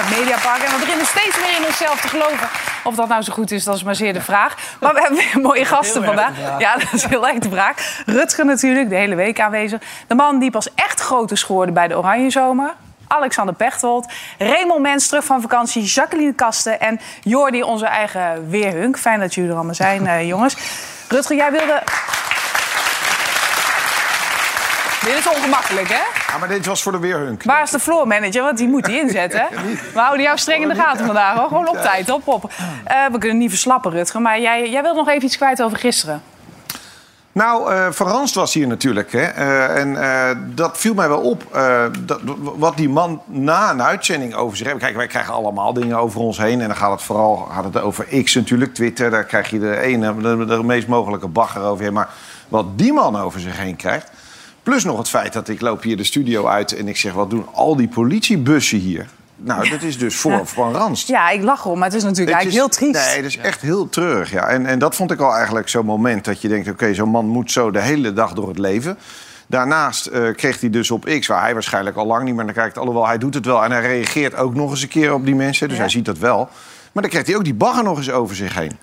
het Mediapark. En we beginnen steeds meer in onszelf te geloven. Of dat nou zo goed is, dat is maar zeer de vraag. Maar we hebben weer mooie gasten vandaag. Ja, dat is heel erg de vraag. Rutger natuurlijk, de hele week aanwezig. De man die pas echt groot is geworden bij de Oranje Zomer. Alexander Pechtold, Raymond Mens terug van vakantie, Jacqueline Kasten en Jordi, onze eigen Weerhunk. Fijn dat jullie er allemaal zijn, uh, jongens. Rutger, jij wilde... Dit is ongemakkelijk, hè? Ja, maar dit was voor de weerhunk. Waar is de floor manager? Want die moet die inzetten. We houden jou streng in de gaten vandaag, hoor. Gewoon op tijd, op, op. Uh, we kunnen niet verslappen, Rutger. Maar jij, jij wilde nog even iets kwijt over gisteren. Nou, uh, Van Ranst was hier natuurlijk. Hè? Uh, en uh, dat viel mij wel op. Dat, wat die man na een uitzending over zich heeft. Kijk, wij krijgen allemaal dingen over ons heen. En dan gaat het vooral gaat het over X natuurlijk, Twitter. Daar krijg je de ene, de, de meest mogelijke bagger overheen. Maar wat die man over zich heen krijgt. Plus nog het feit dat ik loop hier de studio uit en ik zeg... wat doen al die politiebussen hier? Nou, dat is dus voor Van Ranst. Ja, ik lach om, maar het is natuurlijk het eigenlijk is, heel triest. Nee, het is echt heel treurig, ja. En, en dat vond ik al eigenlijk zo'n moment dat je denkt... oké, zo'n man moet zo de hele dag door het leven. Daarnaast uh, kreeg hij dus op X, waar hij waarschijnlijk al lang niet meer naar kijkt... alhoewel hij doet het wel en hij reageert ook nog eens een keer op die mensen. Dus ja. hij ziet dat wel. Maar dan krijgt hij ook die bagger nog eens over zich heen.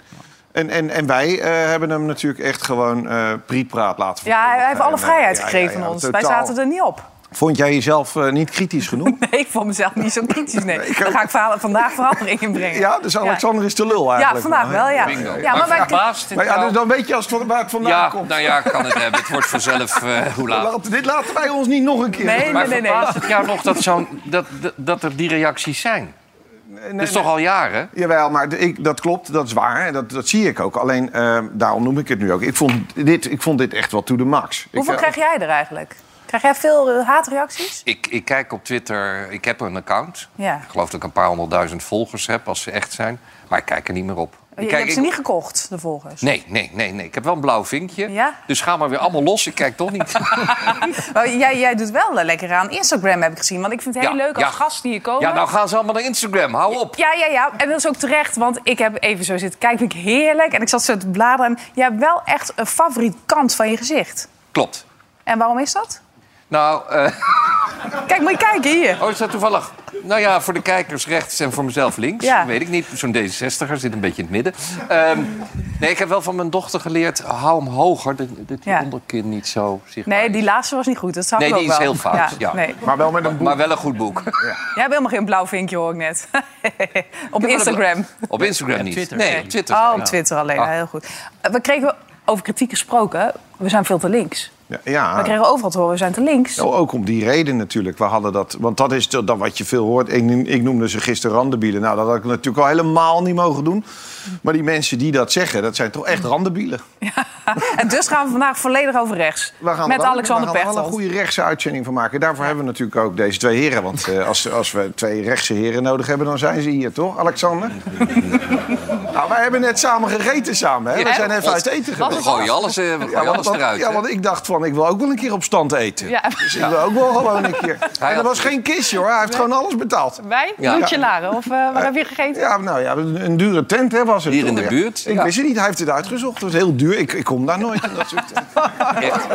En, en, en wij uh, hebben hem natuurlijk echt gewoon uh, prietpraat laten Ja, hij heeft alle vrijheid gekregen van ons. Wij zaten er niet op. Vond jij jezelf uh, niet kritisch genoeg? Nee, ik vond mezelf niet zo kritisch. Nee. nee Dan ga ik vandaag verandering in brengen. Ja, dus Alexander ja. is te lul eigenlijk. Ja, vandaag wel, ja. Bingo. ja maar, maar, verbaasd, maar ja, dus dan weet je als het, waar het vandaan ja, komt. Nou ja, kan het hebben. Het wordt vanzelf uh, hoe laat. Laat, dit laten wij ons niet nog een keer. Nee, maar nee, nee. verbaast het jou nog dat, zo dat, dat er die reacties zijn? Nee, dat is toch al jaren? Jawel, maar ik, dat klopt, dat is waar. Dat, dat zie ik ook. Alleen, uh, daarom noem ik het nu ook. Ik vond dit, ik vond dit echt wat to the max. Hoeveel ik, krijg jij er eigenlijk? Krijg jij veel uh, haatreacties? Ik, ik kijk op Twitter, ik heb een account. Ja. Ik geloof dat ik een paar honderdduizend volgers heb, als ze echt zijn. Maar ik kijk er niet meer op. Je, kijk, hebt ze ik... niet gekocht, de volgers? Nee, nee, nee, nee. Ik heb wel een blauw vinkje. Ja? Dus ga maar weer allemaal los. Ik kijk toch niet. maar jij, jij doet wel lekker aan Instagram, heb ik gezien. Want ik vind het heel Ja, leuk als ja. gasten hier komen. Ja, nou gaan ze allemaal naar Instagram. Hou op. Ja, ja, ja. En dat is ook terecht, want ik heb even zo zitten kijken. Vind ik heerlijk. En ik zat zo te bladeren. En je hebt wel echt een favoriet kant van je gezicht. Klopt. En waarom is dat? Nou, eh... Kijk, moet je kijken hier. Oh, is dat toevallig? Nou ja, voor de kijkers rechts en voor mezelf links. Ja. Weet ik niet. Zo'n D66er zit een beetje in het midden. Ehm, nee, ik heb wel van mijn dochter geleerd... hou hem hoger, dat, dat die Ja. onderkin niet zo zichtbaar Nee, die laatste was niet goed. Dat zag Nee, ik ook die is wel. heel fout, ja. Nee. Maar wel met een boek. Maar wel een goed boek. Jij hebt helemaal geen blauw vinkje, hoor ik net. Op Instagram. Op Instagram niet. Twitter. Nee, op Twitter. Oh, op Twitter alleen. Ah. Ja, heel goed. Eh, We kregen over kritiek gesproken. We zijn veel te links. Ja, ja. We kregen overal te horen, we zijn te links. Nou, ook om die reden natuurlijk. We hadden dat, want dat is dat wat je veel hoort. Ik, ik noemde ze gisteren randebielen. Nou, dat had ik natuurlijk al helemaal niet mogen doen. Maar die mensen die dat zeggen, dat zijn toch echt randebielen. En dus gaan we vandaag volledig over rechts. We gaan Met er Alexander we gaan er wel Pechtold. een goede rechtse uitzending van maken. Daarvoor hebben we natuurlijk ook deze twee heren. Want eh, als, als we twee rechtse heren nodig hebben, dan zijn ze hier, toch, Alexander? nou, wij hebben net samen gegeten samen. Hè? We zijn even God. uit eten We geweest. gooien alles, eh, we gooien alles want, eruit. ja, want ik dacht van, ik wil ook wel een keer op stand eten. Ja. Dus ik wil ook wel gewoon een keer. En dat was geen kistje hoor, hij heeft gewoon alles betaald. Wij? Ja. Luchelaren. Of eh, waar heb je gegeten? Ja, nou ja, een dure tent hè, was het. Hier in de Ja. buurt, Ik ja. wist het niet, hij heeft het uitgezocht. Het was heel duur. Ik, ik kom daar nooit in dat soort Echt.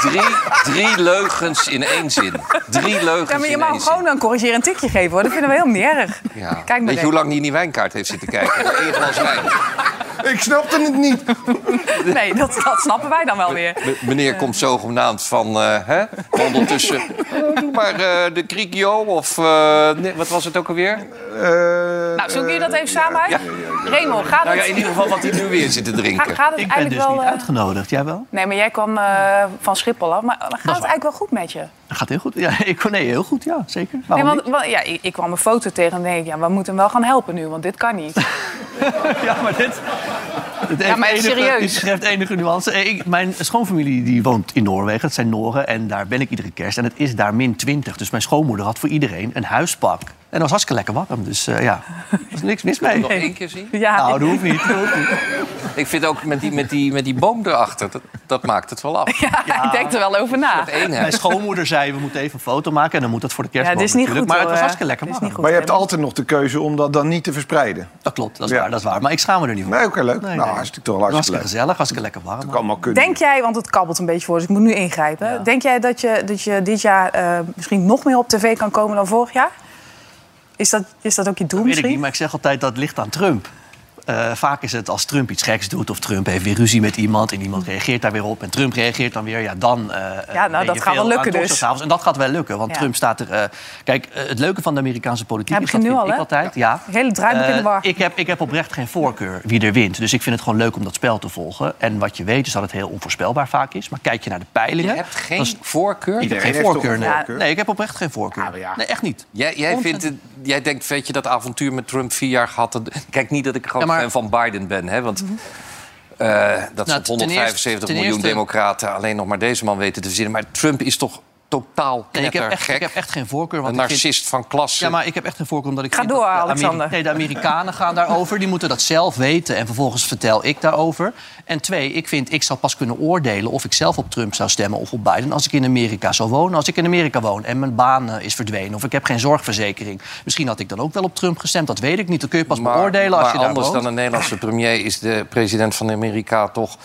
Drie, drie leugens in één zin. Drie leugens Ja, maar je mag gewoon een corrigerend tikje geven. Hoor. Dat vinden we helemaal niet erg. Ja. Kijk maar Weet je hoe lang die in die wijnkaart heeft zitten kijken? Ik snapte het niet. Nee, dat, dat snappen wij dan wel weer. M- meneer komt zogenaamd van, eh, hè? Ondertussen, doe maar eh, de Krikio of, eh, nee, wat was het ook alweer? Nou, zoeken jullie dat even samen uit? Raymond, gaat Nou ja, het, in ieder geval wat hij nu weer zit te drinken. gaat het Ik ben dus wel... niet uitgenodigd. Jij wel? Nee, maar jij kwam eh, van Schiphol af. Maar gaat het eigenlijk wel goed met je? Dat gaat heel goed. Ja, ik, nee, heel goed, ja, zeker. Nee, want, ja, ik, ik kwam een foto tegen en denk ja, we moeten hem wel gaan helpen nu, want dit kan niet. Ja, maar dit... Het heeft maar enige, serieus. Het geeft enige nuance. Eh, Ik, mijn schoonfamilie die woont in Noorwegen. Dat zijn Noren. En daar ben ik iedere kerst. En het is daar min 20. Dus mijn schoonmoeder had voor iedereen een huispak En dat was hartstikke lekker warm. Dus eh, ja, er is niks mis mee. Nog één keer zien? Ja, Nou, dat hoeft niet. Dat hoeft niet. Ik vind ook met die, met die, met die boom erachter, dat, dat maakt het wel af. ja, ik denk er wel over na. Mijn schoonmoeder zei, we moeten even een foto maken. En dan moet dat voor de kerstboom Ja, dit is niet natuurlijk. goed, Maar het was hartstikke lekker Dit is niet warm. goed. Maar je hebt altijd nog de keuze om dat dan niet te verspreiden. Dat klopt, dat is, Ja. waar, dat is waar. Maar ik schaam me er niet voor. Nee, oké, leuk. Nee, nou, hartstikke toch Hartstikke hartstikke leuk. gezellig, hartstikke lekker warm. Dat kan allemaal kunnen. Denk jij, want het kabbelt een beetje voor, dus ik moet nu ingrijpen. Ja. Denk jij dat je, dat je dit jaar eh, misschien nog meer op tv kan komen dan vorig jaar? Is dat, is dat ook je doel Weet ik misschien? niet, maar ik zeg altijd dat ligt aan Trump. Eh, vaak is het als Trump iets geks doet of Trump heeft weer ruzie met iemand en iemand reageert daar weer op en Trump reageert dan weer, ja dan. eh, nou, ben je dat gaat wel lukken dus. En dat gaat wel lukken, want Ja. Trump staat er. eh, kijk, het leuke van de Amerikaanse politiek Hij is dat nu vind al, ik altijd. Ja. Hele draaiboek in de war. ik, heb, ik heb oprecht geen voorkeur wie er wint. Dus ik vind het gewoon leuk om dat spel te volgen. En wat je weet is dat het heel onvoorspelbaar vaak is. Maar kijk je naar de Je peilingen. hebt geen is- voorkeur? Ik heb Iedereen geen heeft toch voorkeur, nee. voorkeur? Nee, ik heb oprecht geen voorkeur. Ah, ja. Nee, echt niet. Jij, jij, vindt jij denkt, weet je, dat avontuur met Trump vier jaar gehad... Kijk, niet dat ik Ja, maar- fan van Biden ben, hè, want... eh, dat Nou, ten 175 eerste- ten miljoen eerste- democraten alleen nog maar deze man weten te verzinnen. Maar Trump is toch totaal Nee, ik, heb echt, ik heb echt geen voorkeur. Een Want vind- narcist van klasse. Ja, maar ik heb echt geen voorkeur omdat ik Ga vind door, dat de Alexander. nee, de Amerikanen gaan daarover. Die moeten dat zelf weten en vervolgens vertel ik daarover. En twee, ik vind ik zou pas kunnen oordelen of ik zelf op Trump zou stemmen of op Biden als ik in Amerika zou wonen. Als ik in Amerika woon en mijn baan eh, is verdwenen of ik heb geen zorgverzekering. Misschien had ik dan ook wel op Trump gestemd. Dat weet ik niet. Dat kun je pas beoordelen als maar je daar anders woont. dan een Nederlandse premier is de president van Amerika toch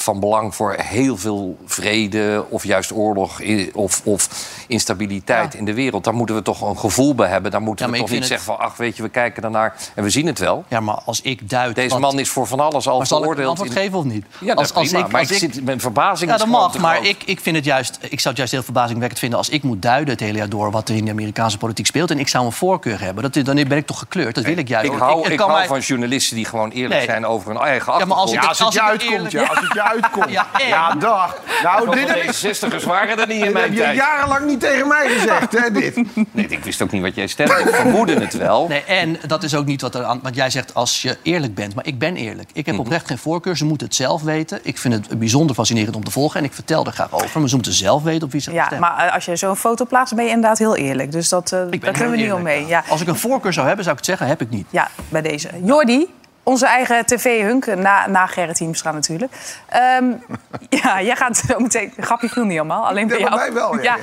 van belang voor heel veel vrede of juist oorlog of, of instabiliteit in de wereld. Daar moeten we toch een gevoel bij hebben. Daar moeten Ja, we toch ik niet zeggen van... ach, weet je, we kijken daarnaar en we zien het wel. Ja, maar als ik duid... Deze wat- man is voor van alles al Maar zal ik een veroordeeld. antwoord in- geven of niet? Ja, dat als, is prima, maar ik, als zit, mijn verbazing Ja, is dat mag, maar ik, ik, vind het juist, ik zou het juist heel verbazingwekkend vinden... als ik moet duiden het hele jaar door wat er in de Amerikaanse politiek speelt... en ik zou een voorkeur hebben. Dat, dan ben ik toch gekleurd, dat wil ik juist. Ik hou, het ik kan hou mij- van journalisten die gewoon eerlijk Nee. zijn over hun eigen Ja, maar als achtergrond. ik Ja, als het Als je ik uitkomt, ja. Als het je uitkomt. Ja, Ja, dag. Nou, dit heb ik... D66'ers waren er niet in Dat mijn heb je tijd. jarenlang niet tegen mij gezegd, hè, dit. Nee, ik wist ook niet wat jij stemde. Ik vermoedde het wel. Nee, en dat is ook niet wat er aan... Want jij zegt als je eerlijk bent, maar ik ben eerlijk. Ik heb Mhm. oprecht geen voorkeur, ze moeten het zelf weten. Ik vind het bijzonder fascinerend om te volgen en ik vertel er graag over. Maar ze moeten zelf weten op wie ze gaan Ja, stemmen. maar eh, als je zo'n foto plaatst, dan ben je inderdaad heel eerlijk. Dus dat, ben daar kunnen we niet omheen. ja. Ja. Als ik een voorkeur zou hebben, zou ik het zeggen, heb ik niet. ja, bij deze. Jordi, onze eigen tv-hunk, na, na Gerrit Hiemstra natuurlijk. Ehm, ja, jij gaat zo meteen... Grapje viel niet allemaal, alleen bij Ja, jou. bij mij wel, ja,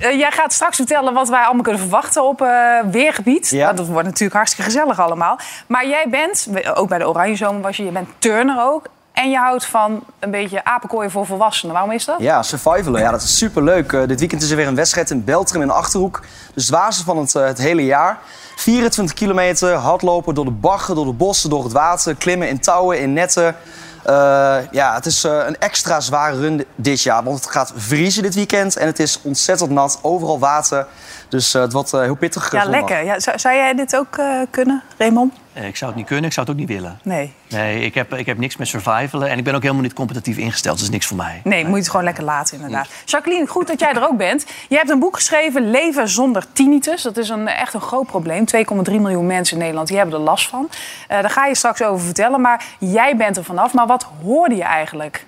Eh, jij gaat straks vertellen wat wij allemaal kunnen verwachten op eh, weergebied. Ja. Nou, dat wordt natuurlijk hartstikke gezellig allemaal. Maar jij bent, ook bij de Oranje Zomer was je, je bent turner ook. En je houdt van een beetje apenkooien voor volwassenen. Waarom is dat? Ja, survivalen. Ja, dat is superleuk. Eh, dit weekend is er weer een wedstrijd in Beltrum in de Achterhoek. De zwaarste van het, eh, hele jaar. 24 kilometer, hardlopen door de baggen, door de bossen, door het water. Klimmen in touwen, in netten. Eh, ja, het is een extra zware run di- dit jaar. Want het gaat vriezen dit weekend. En het is ontzettend nat. Overal water. Dus eh, het wordt eh, heel pittig. eh, Ja, zondag. lekker. Ja, zou, zou jij dit ook eh, kunnen, Raymond? Eh, Ik zou het niet kunnen, ik zou het ook niet willen. Nee. Nee, ik heb, ik heb niks met survivalen en ik ben ook helemaal niet competitief ingesteld. Dat is niks voor mij. Nee, moet je het gewoon lekker laten, inderdaad. Jacqueline, goed dat jij er ook bent. Je hebt een boek geschreven, Leven zonder tinnitus. Dat is een, echt een groot probleem. 2,3 miljoen mensen in Nederland die hebben er last van. Eh, daar ga je straks over vertellen. Maar jij bent er vanaf. Maar wat hoorde je eigenlijk?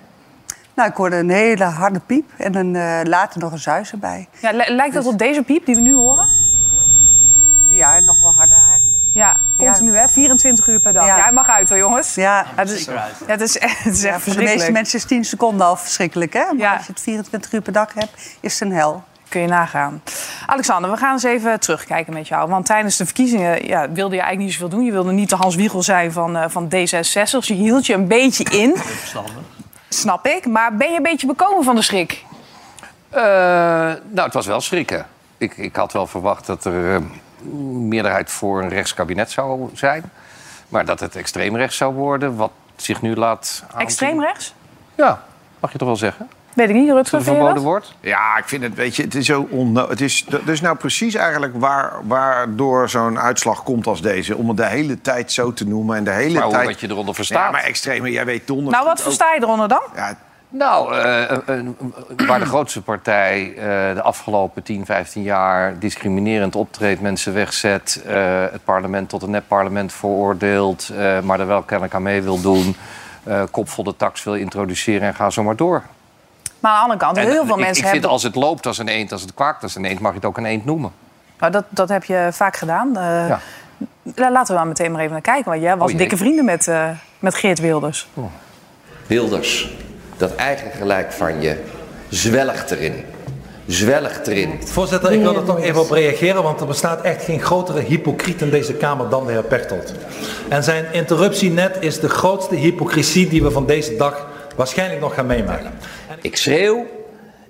Nou, ik hoorde een hele harde piep en een, eh, later nog een zuis erbij. Ja, li- lijkt dat op deze piep die we nu horen? Ja, nog wel harder eigenlijk. Ja, continu hè? 24 uur per dag. Ja, Ja. hij mag uit hoor, jongens. Ja, het is, ja, het is, het is echt ja, voor de verschrikkelijk. meeste mensen is 10 seconden al verschrikkelijk, hè? Maar Ja. als je het 24 uur per dag hebt, is het een hel. Kun je nagaan. Alexander, we gaan eens even terugkijken met jou. Want tijdens de verkiezingen ja, wilde je eigenlijk niet zoveel doen. Je wilde niet de Hans Wiegel zijn van, eh, van D66. Dus je hield je een beetje in. Snap ik. Maar ben je een beetje bekomen van de schrik? Eh, nou, het was wel schrikken. Ik, ik had wel verwacht dat er eh, meerderheid voor een rechtskabinet zou zijn. Maar dat het extreemrechts zou worden, wat zich nu laat aanzien. Extreem rechts? Ja, mag je toch wel zeggen? Weet ik niet, Rutger, verboden dat? woord? Ja, ik vind het, weet je, het is zo onno het is, dat is nou precies eigenlijk waar, waardoor zo'n uitslag komt als deze. Om het de hele tijd zo te noemen en de hele Maar tijd... wat je eronder verstaat. Ja, maar extreme, jij weet donders Nou, wat versta je eronder dan? Ja, Nou, eh, eh, eh, waar de grootste partij eh, de afgelopen 10, 15 jaar discriminerend optreedt, mensen wegzet, eh, het parlement tot een nepparlement veroordeelt, eh, maar er wel kennelijk aan mee wil doen, eh kop vol de tax wil introduceren en ga zo maar door. Maar aan de andere kant, En, heel veel ik, mensen ik vind hebben... als het loopt als een eend, als het kwaakt als een eend, mag je het ook een eend noemen. Nou, dat, dat heb je vaak gedaan. Eh, Ja. la- Laten we maar meteen maar even naar kijken. Want jij was Oh, dikke vrienden met, eh, met Geert Wilders. Wilders, dat eigen gelijk van je, zwelgt erin. Zwelgt erin. Voorzitter, ik wil er toch even op reageren, want er bestaat echt geen grotere hypocriet in deze Kamer dan de heer Pechtold. En zijn interruptie net is de grootste hypocrisie die we van deze dag waarschijnlijk nog gaan meemaken. Ik schreeuw,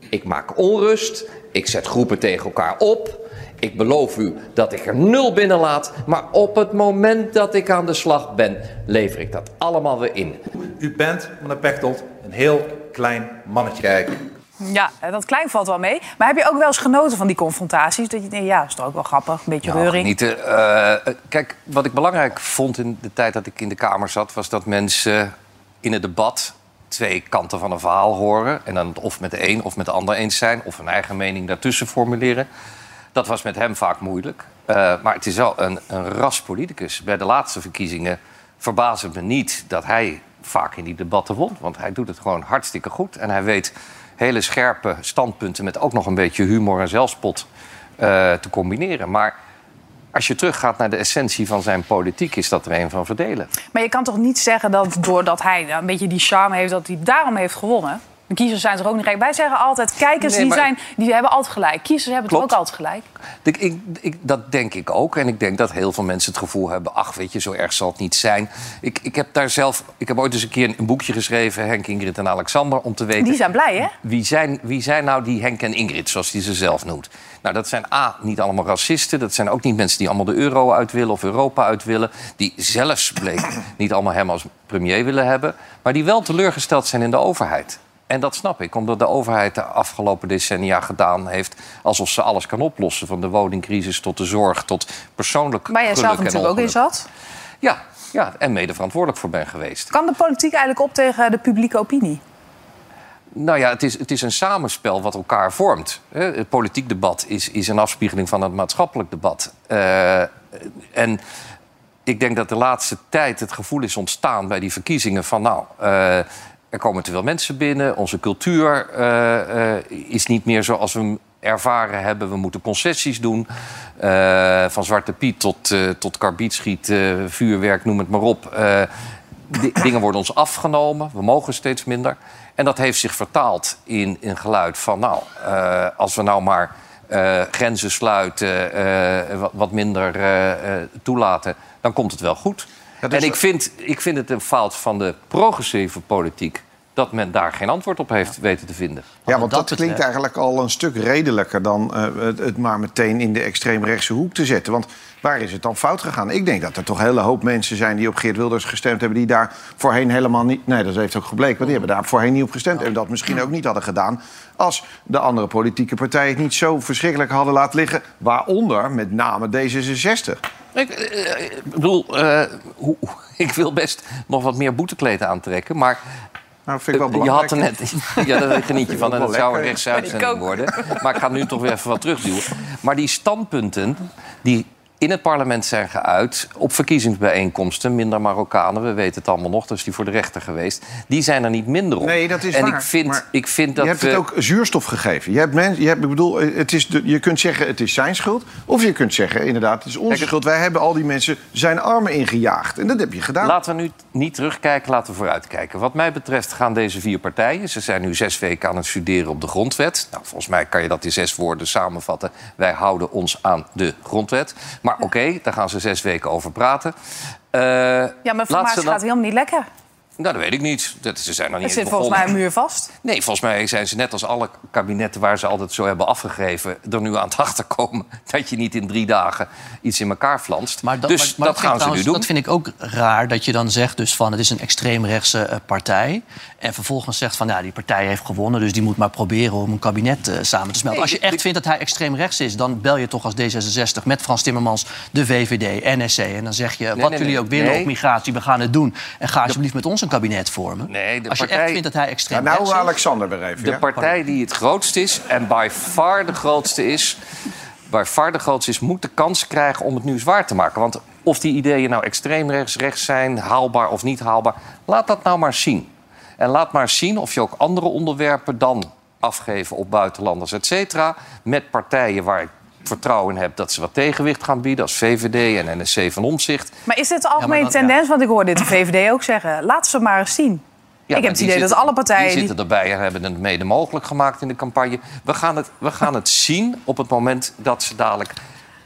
ik maak onrust, ik zet groepen tegen elkaar op. Ik beloof u dat ik er nul binnenlaat, maar op het moment dat ik aan de slag ben, lever ik dat allemaal weer in. U bent, meneer Pechtold, een heel klein mannetje. Kijk, Ja, eh, dat klein valt wel mee. Maar heb je ook wel eens genoten van die confrontaties? Dat je denkt, ja, is toch ook wel grappig. Een beetje Nou, reuring. Eh, eh, kijk, wat ik belangrijk vond in de tijd dat ik in de Kamer zat... was dat mensen in het debat twee kanten van een verhaal horen... en dan het of met de een of met de ander eens zijn... of een eigen mening daartussen formuleren. Dat was met hem vaak moeilijk. Eh, maar het is wel een, een ras politicus. Bij de laatste verkiezingen verbaast het me niet dat hij vaak in die debatten won. Want hij doet het gewoon hartstikke goed. En hij weet hele scherpe standpunten met ook nog een beetje humor en zelfspot eh, te combineren. Maar als je teruggaat naar de essentie van zijn politiek, is dat er een van verdelen. Maar je kan toch niet zeggen dat doordat hij een beetje die charme heeft... dat hij daarom heeft gewonnen? De kiezers zijn toch ook niet gek? Wij zeggen altijd, kijkers Nee, die, maar- zijn, die hebben altijd gelijk. Kiezers hebben Klopt. toch ook altijd gelijk? Ik, ik, ik, dat denk ik ook. En ik denk dat heel veel mensen het gevoel hebben... ach, weet je, zo erg zal het niet zijn. Ik, ik heb daar zelf... Ik heb ooit eens een keer een boekje geschreven... Henk, Ingrid en Alexander, om te weten... Die zijn blij, hè? Wie zijn, wie zijn nou die Henk en Ingrid, zoals hij ze zelf noemt? Nou, dat zijn A, niet allemaal racisten. Dat zijn ook niet mensen die allemaal de euro uit willen of Europa uit willen. Die zelfs, bleek, niet allemaal hem als premier willen hebben. Maar die wel teleurgesteld zijn in de overheid. En dat snap ik, omdat de overheid de afgelopen decennia gedaan heeft... alsof ze alles kan oplossen. Van de woningcrisis tot de zorg, tot persoonlijk Waar jij zelf natuurlijk ook in zat. Ja, ja, en mede verantwoordelijk voor ben geweest. Kan de politiek eigenlijk op tegen de publieke opinie? Nou ja, het is, het is een samenspel wat elkaar vormt. Het politiek debat is, is een afspiegeling van het maatschappelijk debat. Eh, en ik denk dat de laatste tijd het gevoel is ontstaan bij die verkiezingen van... nou, eh, er komen te veel mensen binnen, onze cultuur eh, eh, is niet meer zoals we hem ervaren hebben. We moeten concessies doen, Eh, van Zwarte Piet tot, tot karbietschiet, vuurwerk, noem het maar op. Di- dingen worden ons afgenomen, we mogen steeds minder. En dat heeft zich vertaald in, in geluid van... nou, als we nou maar grenzen sluiten, wat, minder toelaten... dan komt het wel goed. Ja, dus- en ik vind, ik vind het een fout van de progressieve politiek... dat men daar geen antwoord op heeft weten te vinden. Ja, want dat dat klinkt eigenlijk al een stuk redelijker dan eh, het, maar meteen in de extreemrechtse hoek te zetten. Want waar is het dan fout gegaan? Ik denk dat er toch een hele hoop mensen zijn die op Geert Wilders gestemd hebben, die daar voorheen helemaal niet. Nee, dat heeft ook gebleken, want die hebben daar voorheen niet op gestemd. En dat misschien ook niet hadden gedaan als de andere politieke partijen het niet zo verschrikkelijk hadden laten liggen. Waaronder met name D66. Ik, eh, ik bedoel, eh, ik wil best nog wat meer boetekleed aantrekken... maar Nou, vind ik wel Eh, je had belangrijk. er net. Ja, daar geniet je van. En dat zou een ook. worden. Maar ik ga nu toch weer even wat terugduwen. Maar die standpunten die in het parlement zijn geuit... op verkiezingsbijeenkomsten, minder Marokkanen... we weten het allemaal nog, dus die voor de rechter geweest... die zijn er niet minder op. Nee, dat is en waar. ik vind, Maar ik vind dat je hebt het ook zuurstof gegeven. Je hebt mensen, je hebt, ik bedoel, het is de, je kunt zeggen het is zijn schuld. Of je kunt zeggen inderdaad, het is onze Kijk, schuld. Wij hebben al die mensen zijn armen ingejaagd. En dat heb je gedaan. Laten we nu niet terugkijken, laten we vooruitkijken. Wat mij betreft gaan deze vier partijen... ze zijn nu zes weken aan het studeren op de grondwet. Nou, volgens mij kan je dat in zes woorden samenvatten. Wij houden ons aan de grondwet. Maar oké, daar gaan ze zes weken over praten. Eh, Ja, maar voor mij gaat dan- helemaal niet lekker. Nou, dat weet ik niet. Dat, ze zijn nog niet Het zit volgens mij een muur vast. Nee, volgens mij zijn ze net als alle kabinetten waar ze altijd zo hebben afgegeven... er nu aan het achterkomen dat je niet in drie dagen iets in elkaar flanst. Maar dat, dus maar- maar dat vind ik gaan ze nu doen. Dat vind ik ook raar dat je dan zegt dus van het is een extreemrechtse eh, partij. En vervolgens zegt van ja, die partij heeft gewonnen, dus die moet maar proberen om een kabinet eh, samen te smelten. Nee, als je echt vindt dat hij extreemrechts is, dan bel je toch als D66 met Frans Timmermans, de VVD, NSC. En dan zeg je wat nee, jullie nee. ook willen Nee. op migratie, we gaan het doen. En ga alsjeblieft met ons een kabinet vormen. Nee, de als je partij- echt vindt dat hij extreemrechts nou, is. Alexander weer even. De ja? partij die het grootst is en by far de grootste is... by far de grootste is, moet de kans krijgen om het nu zwaar te maken. Want of die ideeën nou extreem rechts, rechts zijn, haalbaar of niet haalbaar... laat dat nou maar zien. En laat maar zien of je ook andere onderwerpen dan afgeven op buitenlanders, et cetera... met partijen waar ik vertrouwen in heb dat ze wat tegenwicht gaan bieden... als VVD en NSC van Omzicht. Maar is dit de algemene dan- tendens? Want ik hoorde dit de VVD ook zeggen. Laten ze maar eens zien. Ja, ik heb het idee dat alle partijen... Die zitten erbij en hebben het mede mogelijk gemaakt in de campagne. We gaan het, we gaan het zien op het moment dat ze dadelijk...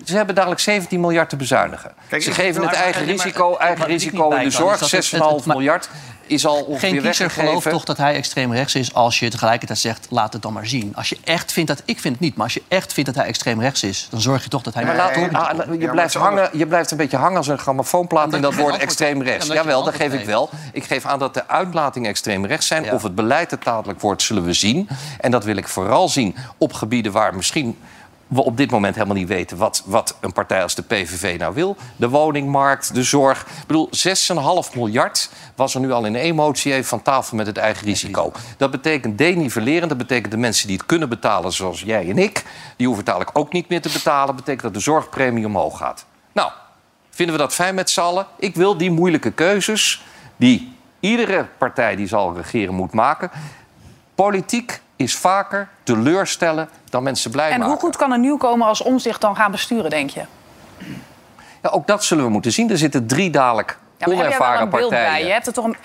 Ze hebben dadelijk 17 miljard te bezuinigen. Kijk, ze geven het eigen risico. Eigen risico in de zorg, is dat het- 6,5 het- maar- miljard, is al Geen ongeveer kiezer gelooft toch dat hij extreem rechts is als je tegelijkertijd zegt, laat het dan maar zien. Als je echt vindt dat, ik vind het niet, maar als je echt vindt dat hij extreem rechts is, dan zorg je toch dat hij Maar naar laat, ah, je, maar blijft hangen, je blijft een beetje hangen als een grammofoonplaat in dat woord geen extreem rechts. Ja, Jawel, dat geen geef ik wel. Ik geef aan dat de uitlatingen extreem rechts zijn. Ja. Of het beleid het dadelijk wordt, zullen we zien. En dat wil ik vooral zien op gebieden waar misschien we op dit moment helemaal niet weten wat, wat een partij als de PVV nou wil. De woningmarkt, de zorg. Ik bedoel, 6,5 miljard was er nu al in één motie even van tafel met het eigen risico. Dat betekent denivellerend. Dat betekent de mensen die het kunnen betalen, zoals jij en ik... die hoeven dadelijk ook niet meer te betalen. Dat betekent dat de zorgpremie omhoog gaat. Nou, vinden we dat fijn met z'n allen? Ik wil die moeilijke keuzes die iedere partij die zal regeren moet maken. Politiek is vaker teleurstellen dan mensen blij En maken. hoe goed kan een nieuwkomer als omzicht dan gaan besturen, denk je? Ja, ook dat zullen we moeten zien. Er zitten drie dadelijk Ja, onervaren partijen. bij? Je hebt er toch een,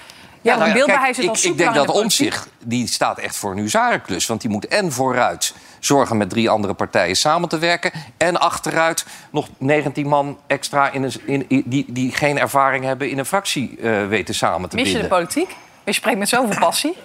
ja, nou een beeld kijk, bij. Hij ik, ik denk dat de. Omtzigt, die staat echt voor een huzarenklus. Want die moet en vooruit zorgen met drie andere partijen samen te werken... en achteruit nog 19 man extra in een, in, die, die geen ervaring hebben... in een fractie eh, weten samen te Mis je de binden. politiek? Je spreekt met zoveel passie.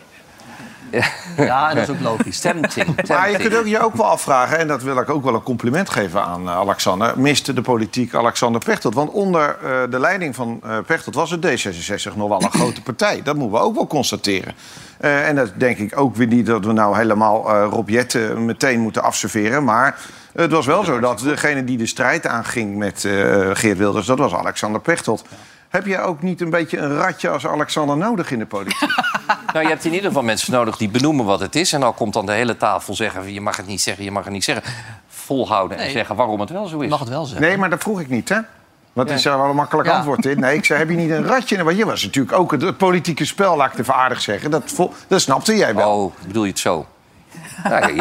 Ja, en dat is ook logisch. Tempting, Maar je kunt ook, je ook wel afvragen, en dat wil ik ook wel een compliment geven aan eh, Alexander... miste de politiek Alexander Pechtold. Want onder eh, de leiding van eh Pechtold was het D66 nog wel een grote partij. Dat moeten we ook wel constateren. En dat denk ik ook weer niet dat we nou helemaal Rob Jetten meteen moeten afserveren. Maar het was wel zo dat degene die de strijd aanging met Geert Wilders... dat was Alexander Pechtold. Heb jij ook niet een beetje een ratje als Alexander nodig in de politiek? Nou, je hebt in ieder geval mensen nodig die benoemen wat het is. En dan komt dan de hele tafel zeggen... je mag het niet zeggen, je mag het niet zeggen. Volhouden en zeggen waarom het wel zo is. Je mag het wel zeggen. Nee, maar dat vroeg ik niet, hè? Want er is er wel een makkelijk Ja. antwoord in. Nee, ik zei, heb je niet een ratje? Want je was natuurlijk ook het, het politieke spel, laat ik het even aardig zeggen. Dat, vo- dat snapte jij wel. Oh, bedoel je het zo? Nou,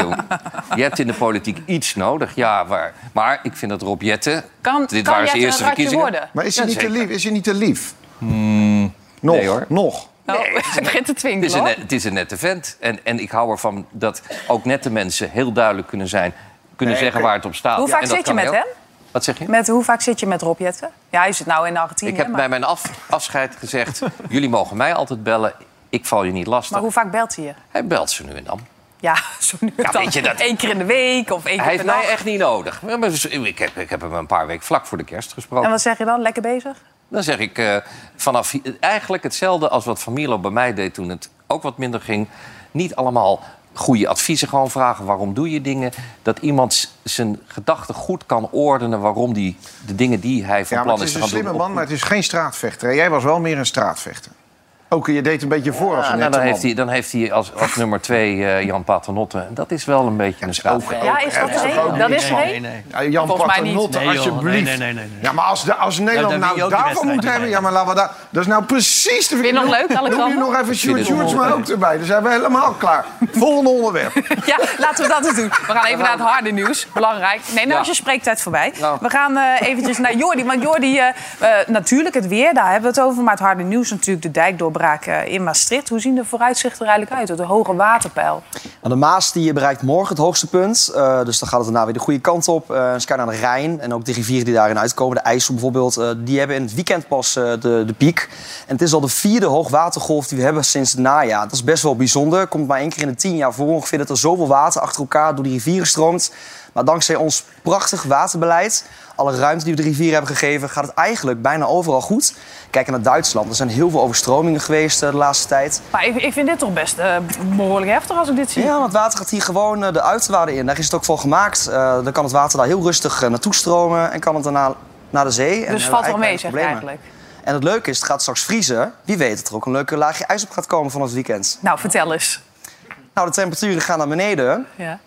je hebt in de politiek iets nodig, ja. Waar, maar ik vind dat Rob Jetten... Kan, dit kan waren zijn eerste verkiezingen. worden? Maar is hij Ja, niet te lief? Is hij niet te lief? nog, nee, hoor. nog. Nou, het begint te Het is, twinkelen, een, het is een nette vent. En, en ik hou ervan dat ook nette mensen heel duidelijk kunnen zijn... kunnen Nee, zeggen waar het op staat. Hoe vaak zit je met hem? Wat zeg je? Met, hoe vaak zit je met Rob Jetten? Ja, hij zit nou in Argentinië. Ik heb maar, bij mijn af- afscheid gezegd... jullie mogen mij altijd bellen, ik val je niet lastig. maar hoe vaak belt hij je? Hij belt ze nu en dan. Ja, zo nu Ja, dan. je dat- Eén keer in de week of één keer Hij heeft mij echt niet nodig. Maar Ik heb, ik heb hem een paar weken vlak voor de kerst gesproken. En wat zeg je dan? Lekker bezig? Dan zeg ik eh, vanaf eigenlijk hetzelfde als wat Van Mierlo bij mij deed toen het ook wat minder ging. Niet allemaal goede adviezen gewoon vragen. Waarom doe je dingen? Dat iemand zijn gedachten goed kan ordenen waarom die de dingen die hij van Ja, maar plan het is is te een slimme doen. man, maar het is geen straatvechter. Jij was wel meer een straatvechter. Ook je deed een beetje voor als Ja, een nou, nette dan, man. heeft hij, dan heeft hij als, als nummer twee eh, Jan Paternotte. En dat is wel een beetje een straatvechter. Ja, is dat dat is toch één? Dat is één? Ja, Jan Volgens mij niet. Paternotte, Nee, alsjeblieft. Nee, nee, nee, nee, nee. Ja, maar als, de, als Nederland nou je die daarvan moet hebben... Ja, maar laten we daar... Dat is nou precies de... je het nog leuk, Alexander? Noem je nog even wel Sjoerdsma leuk. ook erbij. Dan zijn we helemaal klaar. Volgende onderwerp. Ja, laten we dat eens doen. We gaan even naar het harde nieuws. Belangrijk. Nee, nou is je spreektijd voorbij. Nou. We gaan eh, eventjes naar Jordi. Want Jordi, eh, eh, natuurlijk het weer, daar hebben we het over. Maar het harde nieuws natuurlijk de dijkdoorbraak eh, in Maastricht. Hoe zien de vooruitzichten er eigenlijk uit? De hoge waterpeil. Nou, de Maas die bereikt morgen het hoogste punt. Eh, dus dan gaat het daarna weer de goede kant op. Eh je kijkt naar de Rijn en ook de rivieren die daarin uitkomen. De IJssel bijvoorbeeld. eh, die hebben in het weekend pas eh, de, de piek. En het is al de vierde hoogwatergolf die we hebben sinds het najaar. Dat is best wel bijzonder. Komt maar één keer in de tien jaar voor ongeveer dat er zoveel water achter elkaar door die rivieren stroomt. Maar dankzij ons prachtig waterbeleid, alle ruimte die we de rivieren hebben gegeven, gaat het eigenlijk bijna overal goed. Kijken naar Duitsland. Er zijn heel veel overstromingen geweest eh, de laatste tijd. Maar ik, ik vind dit toch best eh, behoorlijk heftig als ik dit zie. Ja, want het water gaat hier gewoon eh, de uiterwaarden in. Daar is het ook voor gemaakt. Dan kan het water daar heel rustig naartoe stromen en kan het daarna naar de zee. En dus valt we wel mee, zeg eigenlijk. En het leuke is, het gaat straks vriezen. Wie weet dat er ook een leuke laagje ijs op gaat komen van het weekend. Nou, vertel eens. Nou, de temperaturen gaan naar beneden. Ja.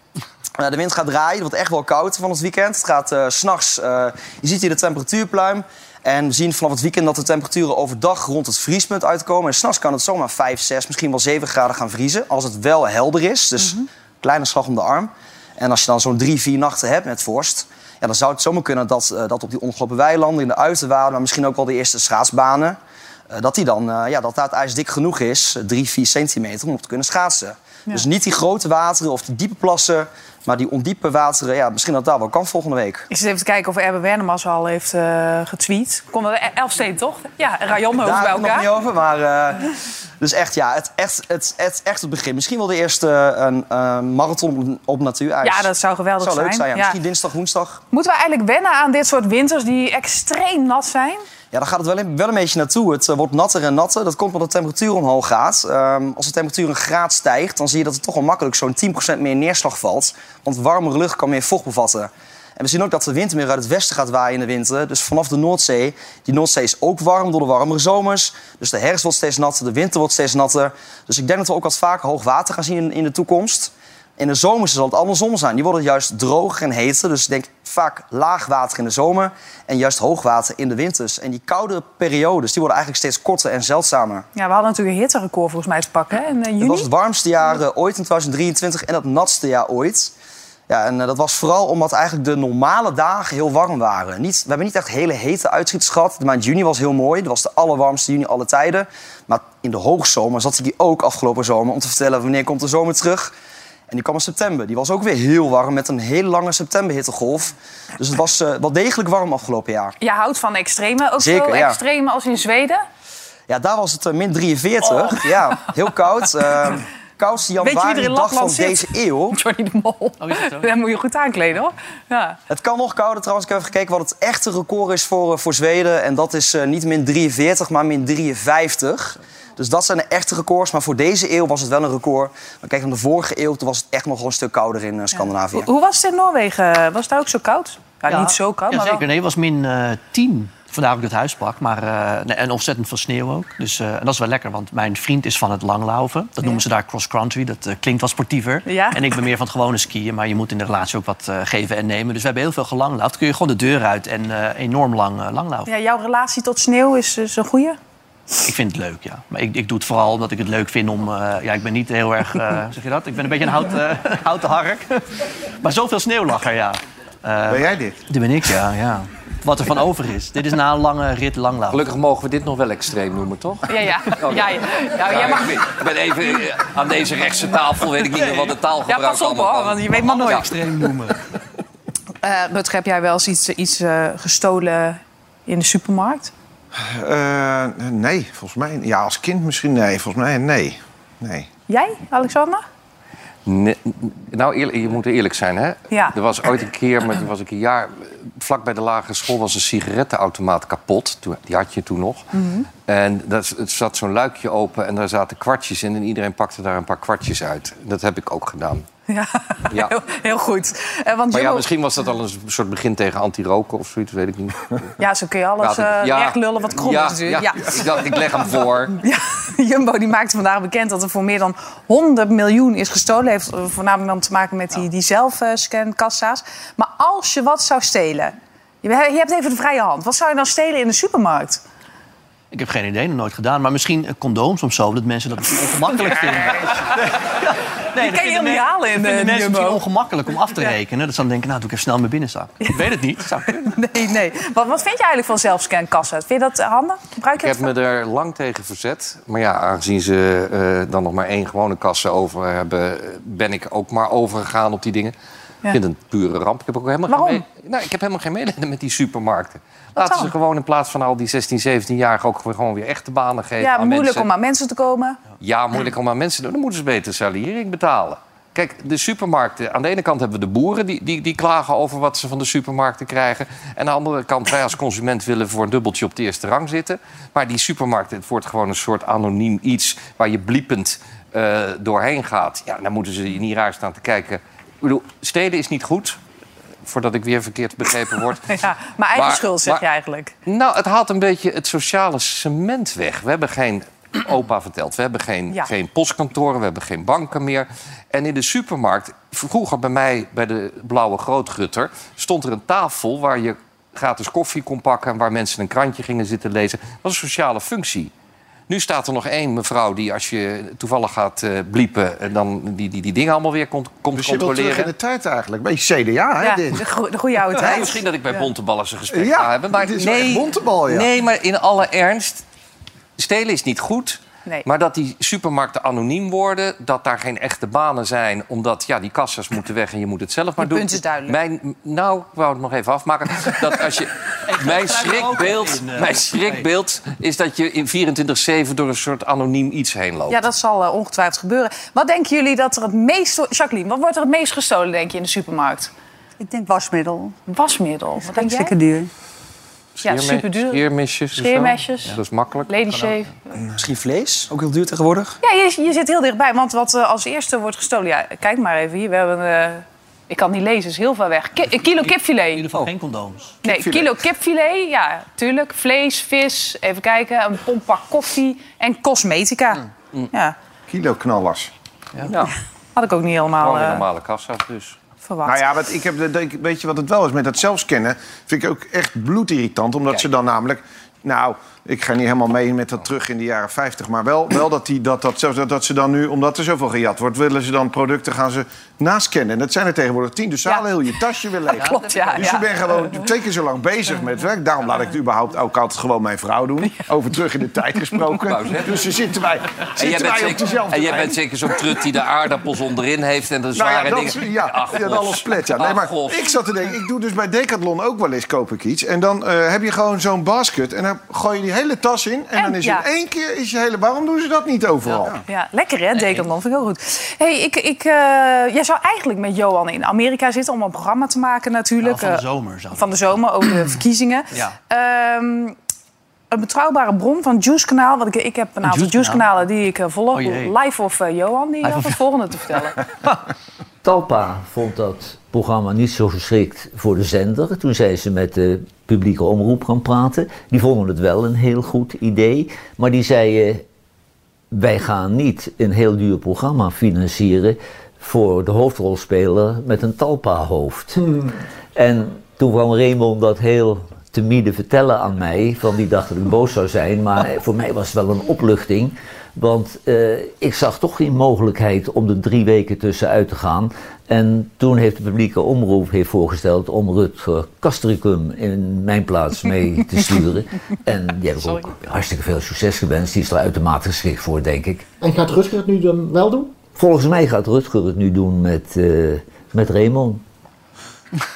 Eh, de wind gaat draaien. Het wordt echt wel koud van het weekend. Het gaat s s'nachts... eh je ziet hier de temperatuurpluim. En we zien vanaf het weekend dat de temperaturen overdag rond het vriespunt uitkomen. En s'nachts kan het zomaar 5, 6, misschien wel 7 graden gaan vriezen. Als het wel helder is. Dus kleine slag om de arm. En als je dan zo'n drie, vier nachten hebt met vorst... Ja, dan zou het zomaar kunnen dat, dat op die ongelopen weilanden, in de uiterwaarden... maar misschien ook wel de eerste schaatsbanen... dat, die dan, ja, dat daar het ijs dik genoeg is, eh, drie, vier centimeter, om op te kunnen schaatsen. Dus niet die grote wateren of die diepe plassen... maar die ondiepe wateren, ja, misschien dat dat wel kan volgende week. Ik zit even te kijken of Erben Wernemans al heeft eh getweet. Komt Elfsteden, toch? Ja, Rayon Daar bij heb ik nog elkaar. niet over, maar... eh, dus echt, ja, het, echt, het, het, echt het begin. Misschien wel de eerste eh, een, marathon op, natuurijs. Ja, dat zou geweldig zou leuk zijn. zijn. Ja. Misschien dinsdag, woensdag. Moeten we eigenlijk wennen aan dit soort winters die extreem nat zijn? Ja, daar gaat het wel een, wel een beetje naartoe. Het wordt natter en natter. Dat komt omdat de temperatuur omhoog gaat. Ehm, als de temperatuur een graad stijgt, dan zie je dat er toch wel makkelijk zo'n 10% meer neerslag valt. Want warmere lucht kan meer vocht bevatten. En we zien ook dat de wind meer uit het westen gaat waaien in de winter. Dus vanaf de Noordzee. Die Noordzee is ook warm door de warmere zomers. Dus de herfst wordt steeds natter, de winter wordt steeds natter. Dus ik denk dat we ook wat vaker hoog water gaan zien in, in de toekomst. In de zomers zal het andersom zijn. Die worden juist droger en heter. Dus ik denk vaak laag water in de zomer en juist hoog water in de winters. En die koude periodes die worden eigenlijk steeds korter en zeldzamer. Ja, we hadden natuurlijk een hitterecord volgens mij te pakken hè, in eh, Het juni. was het warmste jaar eh, ooit in 2023 en het natste jaar ooit. Ja, en eh, dat was vooral omdat eigenlijk de normale dagen heel warm waren. Niet, we hebben niet echt hele hete uitschieters gehad. De maand juni was heel mooi. Dat was de allerwarmste juni alle tijden. Maar in de hoogzomer zat ik hier ook afgelopen zomer... om te vertellen wanneer komt de zomer terug. En die kwam in september. Die was ook weer heel warm met een hele lange septemberhittegolf. Dus het was eh, wel degelijk warm afgelopen jaar. Je houdt van extreme, ook Zeker, zo ja. extreme als in Zweden. Ja, daar was het eh, min 43. Ja, heel koud. Eh, koudste Weet je wie januari dag van zit? deze eeuw. Johnny de Mol. Oh, dat moet je goed aankleden hoor. Ja. Het kan nog kouder trouwens. Ik heb even gekeken wat het echte record is voor, eh, voor Zweden. En dat is eh, niet min 43, maar min 53. Dus dat zijn de echte records. Maar voor deze eeuw was het wel een record. Maar kijk, van de vorige eeuw toen was het echt nog wel een stuk kouder in eh, Scandinavië. Hoe- Hoe was het in Noorwegen? Was het daar ook zo koud? Ja, niet zo koud, Ja, maar zeker. wel. Nee, het was min eh 10. Vandaar dat ik het huis pak. Maar, eh, nee, en ontzettend veel sneeuw ook. Dus, eh, en dat is wel lekker, want mijn vriend is van het langlaufen. Dat noemen ze daar cross-country. Dat klinkt wat sportiever. Ja. En ik ben meer van het gewone skiën. Maar je moet in de relatie ook wat eh, geven en nemen. Dus we hebben heel veel gelanglaufd. Kun je gewoon de deur uit en eh, enorm lang eh, langlaufen. Ja, jouw relatie tot sneeuw is, is een goede? Ik vind het leuk, ja. Maar ik, ik doe het vooral omdat ik het leuk vind om... eh, ja, ik ben niet heel erg... eh, zeg je dat? Ik ben een beetje een hout, eh, houten hark. maar zoveel sneeuw lag er, ja. Eh, Ben jij dit? dit ben ik, ja, ja. Wat er van over is. Dit is na een lange rit langlaufen. Gelukkig mogen we dit nog wel extreem noemen, toch? Ja, ja. ja, ja. ja, jij Ja, mag... ik, ben, ik ben even aan deze rechtse tafel, weet ik niet meer wat de ja taalgebruik pas op hoor, want je weet maar nooit. extreem noemen. Eh, Rutger, heb jij wel eens iets, iets gestolen in de supermarkt? Eh, nee, volgens mij. Ja, als kind misschien nee. Volgens mij nee. Nee. Jij, Alexander? Nee, nou, eerlijk, je moet eerlijk zijn, hè? Ja. Er was ooit een keer, maar toen was ik een jaar... Vlak bij de lagere school was een sigarettenautomaat kapot. Die had je toen nog. Mhm. En dat, het zat zo'n luikje open en daar zaten kwartjes in. En iedereen pakte daar een paar kwartjes uit. Dat heb ik ook gedaan. Ja, Ja. Heel, heel goed. Eh, want Maar ja, misschien was dat al een soort begin tegen anti-roken of zoiets, weet ik niet. ja, zo kun je alles Ja, eh ja. recht lullen wat krom is natuurlijk. Ja, Ja. Ik dacht, ik leg hem voor. Ja, Jumbo die maakte vandaag bekend dat er voor meer dan 100 miljoen is gestolen. Heeft voornamelijk dan te maken met die, die zelfscankassa's. Maar als je wat zou stelen, je, je hebt even de vrije hand. Wat zou je dan stelen in de supermarkt? Ik heb geen idee, nog nooit gedaan. Maar misschien eh, condooms of zo, dat mensen dat misschien ongemakkelijk vinden. Nee, kan je helemaal niet halen in de vinden mensen Jumbo. misschien ongemakkelijk om af te rekenen. Dat ze dan denken, nou doe ik even snel mijn binnenzak. Ik weet het niet, zou kunnen. Nee, nee. Wat, wat vind je eigenlijk van zelfscankassen? Vind je dat eh, handig? Gebruik je Ik heb me er lang tegen verzet. Maar ja, aangezien ze eh, dan nog maar één gewone kassa over hebben... ben ik ook maar overgegaan op die dingen. Ik vind het een pure ramp. Ik heb ook helemaal Waarom? geen, nou, ik heb helemaal geen medelijden met die supermarkten. Laten ze gewoon in plaats van al die 16, 17-jarigen... ook gewoon weer echte banen geven Ja, aan moeilijk mensen. om aan mensen te komen. Ja, moeilijk om aan mensen te doen. Dan moeten ze beter salariering betalen. Kijk, de supermarkten... Aan de ene kant hebben we de boeren die, die, die klagen over wat ze van de supermarkten krijgen. En aan de andere kant, wij als consument willen voor een dubbeltje op de eerste rang zitten. Maar die supermarkten, het wordt gewoon een soort anoniem iets... waar je bliepend eh, doorheen gaat. Ja, dan moeten ze niet raar staan te kijken. Bedoel, steden is niet goed. Voordat ik weer verkeerd begrepen word. Ja, maar eigen Maar- schuld, zeg maar- je eigenlijk. Nou, het haalt een beetje het sociale cement weg. We hebben geen, opa verteld, we hebben geen, Ja. geen postkantoren, we hebben geen banken meer. En in de supermarkt, vroeger bij mij bij de Blauwe Grootgutter... stond er een tafel waar je gratis koffie kon pakken... en waar mensen een krantje gingen zitten lezen. Dat was een sociale functie. Nu staat er nog één mevrouw die als je toevallig gaat eh, bliepen... eh, dan die, die, die dingen allemaal weer komt, komt Dus je wil terug in controleren. de tijd eigenlijk. Beetje CDA, hè, Ja, dit? de, goe- de goede oude Ja, tijd. misschien dat ik bij Ja. Bontebal eens een gesprek Ja, ga hebben. Maar dit is wel nee, echt Bontebal, ja. nee, maar in alle ernst... Stelen is niet goed. Nee. Maar dat die supermarkten anoniem worden, dat daar geen echte banen zijn, omdat ja, die kassas moeten weg en je moet het zelf maar doen. punt is duidelijk. Mijn, nou, ik wou het nog even afmaken. dat als je, mijn, schrikbeeld, in, eh, mijn schrikbeeld is dat je in 24-7 door een soort anoniem iets heen loopt. Ja, dat zal eh, ongetwijfeld gebeuren. Wat denken jullie dat er het meest... Jacqueline, wat wordt er het meest gestolen, denk je, in de supermarkt? Ik denk wasmiddel. Wasmiddel. Wat denk jij? Hartstikke duur. Ja, superduur. Scheermesjes. Scheermesjes. Ja, dat is makkelijk. Lady Shave. Misschien vlees, ook heel duur tegenwoordig. Ja, je, je zit heel dichtbij. Want wat eh, als eerste wordt gestolen... Ja, kijk maar even hier. We hebben... eh, ik kan niet lezen, is heel ver weg. Ki- een kilo In kipfilet. ieder geval geen condooms. Nee, Kipfilet. kilo kipfilet, ja, tuurlijk. Vlees, vis, even kijken. Een pompak koffie en cosmetica. Ja, Kilo knallers. Ja, had ik ook niet helemaal gewoon een eh, normale kassa dus. Verwacht. Nou ja, wat ik heb, weet je wat het wel is met dat zelfscannen? Vind ik ook echt bloedirritant. Omdat ze dan namelijk... Nou, ik ga niet helemaal mee met dat terug in de jaren 50. Maar wel, wel dat, die, dat, dat, dat, dat ze dan nu, omdat er zoveel gejat wordt... willen ze dan producten gaan ze nascannen. En dat zijn er tegenwoordig tien. Dus ze Ja. halen heel je tasje weer leeg. Klopt, ja. Dus ja. je bent gewoon twee keer zo lang bezig met werk. Daarom laat ik het überhaupt ook altijd gewoon mijn vrouw doen. Over terug in de tijd gesproken. Dus ze zitten wij, En jij, zitten bent wij op zeker, dezelfde en jij lijn. bent zeker zo'n trut die de aardappels onderin heeft en de Nou zware ja, dat, dingen. ja, Ach, ja, gos. alles plet. Ja. Nee, maar ik zat te denken, ik doe dus bij Decathlon ook wel eens koop ik iets. En dan eh, heb je gewoon zo'n basket en dan gooi je die hele tas in. En, En, dan is ja. in één keer is je hele... Waarom doen ze dat niet overal? Ja, lekker hè, Decathlon. Vind ik heel goed. Hey, ik, ik, eh, jij zou eigenlijk met Johan in Amerika zitten om een programma te maken natuurlijk. Nou, van de Eh, zomer zou Van de zomer, over de verkiezingen. Ja. Ehm, een betrouwbare bron van Juice Kanaal. Want ik, ik heb een aantal Juice Juice kanalen die ik eh, volg. Oh. Live of Johan, die had het volgende te vertellen. Talpa vond dat programma niet zo geschikt voor de zender. Toen zijn ze met de publieke omroep gaan praten. Die vonden het wel een heel goed idee. Maar die zeiden, wij gaan niet een heel duur programma financieren voor de hoofdrolspeler met een Talpa-hoofd. En toen kwam Raymond dat heel timide vertellen aan mij, van die dacht dat ik boos zou zijn. Maar voor mij was het wel een opluchting. Want eh, ik zag toch geen mogelijkheid om er drie weken tussenuit te gaan. En toen heeft de publieke omroep heeft voorgesteld om Rutger Kastricum in mijn plaats mee te sturen. En die heb ik ook hartstikke veel succes gewenst. Die is er uitermate geschikt voor, denk ik. En gaat Rutger het nu dan wel doen? Volgens mij gaat Rutger het nu doen met, eh, met Raymond.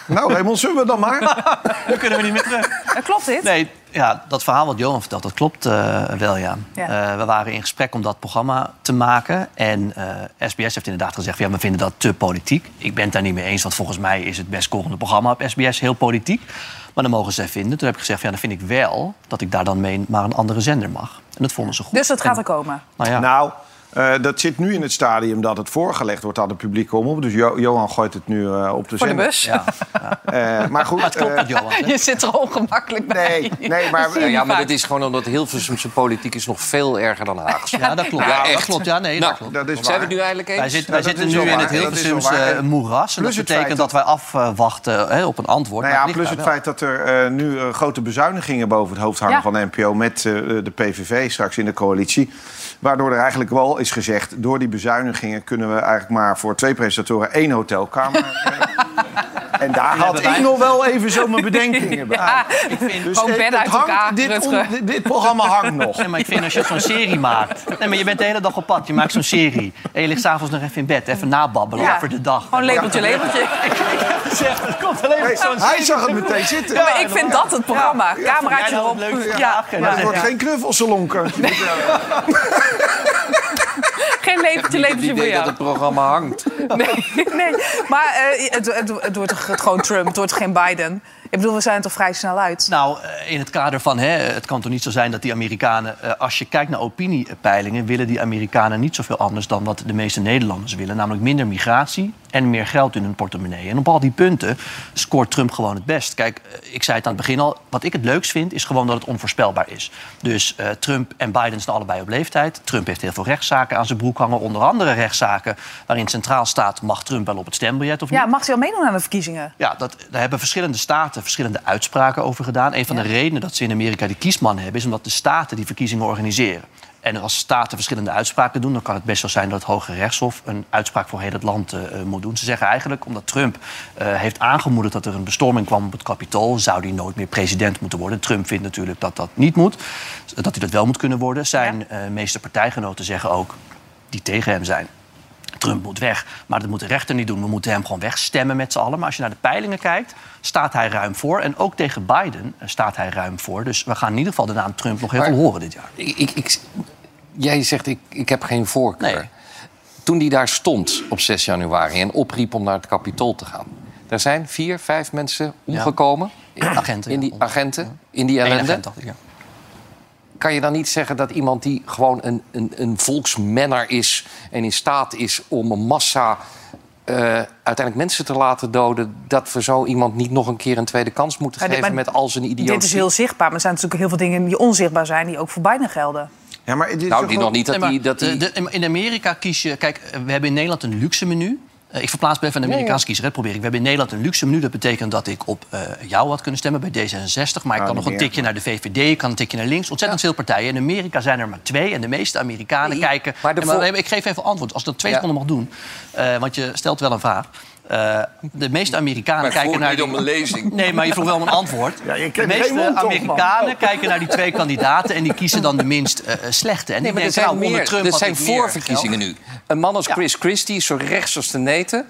Nou, Raymond, zullen we dan maar? Dan kunnen we niet meer terug. Eh, Klopt dit? Nee, ja, dat verhaal wat Johan vertelt, dat klopt eh, wel, ja. Ja. Eh, we waren in gesprek om dat programma te maken. En eh, SBS heeft inderdaad gezegd, ja, we vinden dat te politiek. Ik ben het daar niet mee eens, want volgens mij is het best scorende programma op SBS heel politiek. Maar dan mogen zij vinden. Toen heb ik gezegd, ja, dan vind ik wel dat ik daar dan mee naar een andere zender mag. En dat vonden ze goed. Dus dat gaat er komen. nou ja, Nou, eh, dat zit nu in het stadium dat het voorgelegd wordt aan de publieke omroep. Dus Jo- Johan gooit het nu eh, op de Voor de bus. ja. Eh, maar goed, Maar het klopt eh, wat Johan zegt. Je zit er ongemakkelijk bij. nee, nee, maar... Ja, ja, maar dat is gewoon omdat Hilversumse politiek is nog veel erger dan Haags. Ja, dat klopt. Ja, Ja, dat echt. klopt. Ja, nee, Nou, dat klopt. dat is Zijn we het nu eigenlijk eens? Wij, wij zitten nu in het Hilversumse moeras. En Plus dat het betekent feit dat wij afwachten hè, op een antwoord. Nou ja, het plus het feit dat er eh, nu eh, grote bezuinigingen boven het hoofd hangen Ja. van de NPO met eh, de PVV straks in de coalitie. Waardoor er eigenlijk wel is gezegd, door die bezuinigingen kunnen we eigenlijk maar voor twee presentatoren één hotelkamer. en daar had ik nog wel even zo mijn bedenkingen bij. Ja, Dus gewoon het uit elkaar, hangt, dit, on- programma hangt nog. Nee, maar ik vind als je zo'n serie maakt... Nee, maar je bent de hele dag op pad. Je maakt zo'n serie. En je ligt s'avonds nog even in bed. Even nababbelen Ja. over de dag. Gewoon labeltje, labeltje. Zeg, het komt alleen maar Hey, zo'n hij zag het meteen zitten. Ja, maar ik vind dat het programma. Cameraatje erop. Ja, Maar ja, het wordt geen knuffelsalon, Geen Ik idee dat het programma hangt. Nee, nee. maar eh, het, het, het wordt gewoon Trump, het wordt geen Biden. Ik bedoel, we zijn er toch vrij snel uit. Nou, eh, in het kader van, hè, het kan toch niet zo zijn dat die Amerikanen... eh, als je kijkt naar opiniepeilingen... willen die Amerikanen niet zoveel anders dan wat de meeste Nederlanders willen. Namelijk minder migratie en meer geld in hun portemonnee. En op al die punten scoort Trump gewoon het best. Kijk, eh, ik zei het aan het begin al. Wat ik het leukst vind, is gewoon dat het onvoorspelbaar is. Dus eh, Trump en Biden zijn allebei op leeftijd. Trump heeft heel veel rechtszaken aan zijn broek hangen. Onder andere rechtszaken waarin centraal staat... mag Trump wel op het stembiljet of niet? Ja, mag hij al meedoen aan de verkiezingen? Ja, dat, daar hebben verschillende staten verschillende uitspraken over gedaan. Een van de redenen dat ze in Amerika die kiesman hebben... is omdat de staten die verkiezingen organiseren. En als staten verschillende uitspraken doen... dan kan het best wel zijn dat het Hoge Rechtshof... een uitspraak voor heel het land eh, moet doen. Ze zeggen eigenlijk, omdat Trump eh, heeft aangemoedigd... dat er een bestorming kwam op het Capitool... zou hij nooit meer president moeten worden. Trump vindt natuurlijk dat dat niet moet. Dat hij dat wel moet kunnen worden. Zijn eh, meeste partijgenoten zeggen ook, die tegen hem zijn... Trump moet weg. Maar dat moet de rechter niet doen. We moeten hem gewoon wegstemmen met z'n allen. Maar als je naar de peilingen kijkt, staat hij ruim voor. En ook tegen Biden eh, staat hij ruim voor. Dus we gaan in ieder geval de naam Trump nog heel Maar- veel horen dit jaar. Ik, ik, ik- jij zegt, ik, ik heb geen voorkeur. Toen die daar stond op 6 januari en opriep om naar het Capitool te gaan... er zijn vier, vijf mensen omgekomen. Agenten, In die, agenten, in die ellende. agent, dacht ik, ja. Kan je dan niet zeggen dat iemand die gewoon een, een, een volksmenner is... en in staat is om een massa eh, uiteindelijk mensen te laten doden... dat we zo iemand niet nog een keer een tweede kans moeten Ja, geven... maar met al zijn idiotie? Dit is heel zichtbaar, maar er zijn natuurlijk heel veel dingen die onzichtbaar zijn... die ook voor Biden gelden. Ja, maar dit is Nou, die nog niet dat Nee, die... Dat die... de- de- in Amerika kies je... Kijk, we hebben in Nederland een luxe menu. Eh, ik verplaats me even aan de Amerikaanse kiezer, hè, probeer ik. We hebben in Nederland een luxe menu. Dat betekent dat ik op eh, jou had kunnen stemmen bij D66. Maar ik kan nog een tikje naar de VVD, ik kan een tikje naar links. Ontzettend veel partijen. In Amerika zijn er maar twee. En de meeste Amerikanen Nee, kijken... maar de Ja, maar ik geef even antwoord, als ik dat twee Ja. seconden mag doen. Eh, want je stelt wel een vraag. Eh, de meeste Amerikanen Maar kijken vroeg naar... niet om een lezing. Nee, maar je vroeg wel om een antwoord. Ja, je de meeste? Amerikanen kijken naar die twee kandidaten... en die kiezen dan de minst eh, eh, slechte. En Nee, die maar er zijn, nou, onder meer, Trump er zijn voorverkiezingen nu. Een man als Ja. Chris Christie is zo rechts als de neten.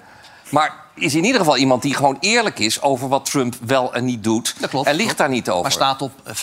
Maar is in ieder geval iemand die gewoon eerlijk is... over wat Trump wel en niet doet. Dat klopt. en ligt klopt. daar niet over. Maar staat op eh,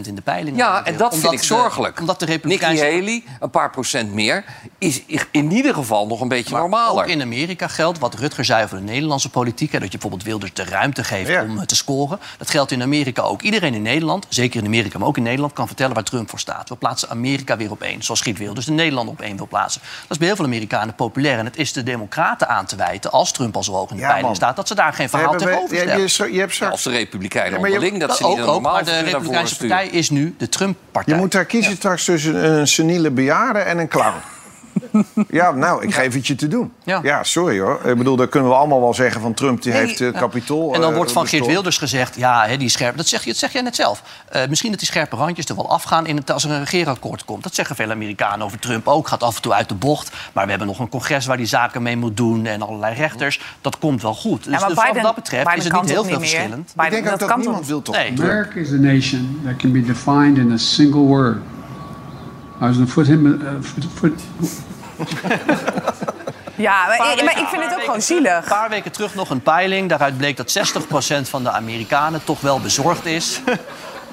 5% in de peilingen. Ja, en dat Omdat vind ik de- zorgelijk. omdat de Nikki Republikeinse... Haley, een paar procent meer... is in ieder geval nog een beetje normaler. Ook in Amerika geldt wat Rutger zei over de Nederlandse politiek... Hè, dat je bijvoorbeeld Wilders de ruimte geeft Ja. om eh, te scoren. Dat geldt in Amerika ook. Iedereen in Nederland, zeker in Amerika, maar ook in Nederland... kan vertellen waar Trump voor staat. We plaatsen Amerika weer op één, zoals Giet Wilders de Nederland op één wil plaatsen. Dat is bij heel veel Amerikanen populair. En het is de democraten aan te wijten, als Trump al zo hoog Ja, peiling man. staat... dat ze daar geen verhaal tegenover je, stellen. je, je, je hebt Ja, of de Republikeinen Ja, onderling, dat, ze niet ook, normaal maar de Republikeinse partij is nu de Trump-partij. Je moet daar kiezen straks tussen een seniele bejaarde en een clown. ja, nou, ik geef het je te doen. Ja. Ja. sorry hoor. Ik bedoel, daar kunnen we allemaal wel zeggen van Trump die heeft het Ja. kapitool. En dan eh, wordt van Geert. Wilders gezegd... ja, hè, die scherp, dat, zeg je, dat zeg jij net zelf. Eh, misschien dat die scherpe randjes er wel afgaan in het, als er een regeerakkoord komt. Dat zeggen veel Amerikanen over Trump ook. Gaat af en toe uit de bocht. Maar we hebben nog een congres waar die zaken mee moet doen... en allerlei rechters. Dat komt wel goed. Dus, Ja, maar dus wat dat betreft Biden is het niet heel veel verschillend. Biden- Ik denk dat dat niemand wil toch. Nee. America is a nation that can be defined in a single word. I was going to put him. Uh, foot, foot, Ja, maar, ik, maar weken- ik vind het ook gewoon zielig. Een paar weken terug nog een peiling. Daaruit bleek dat 60% van de Amerikanen toch wel bezorgd is...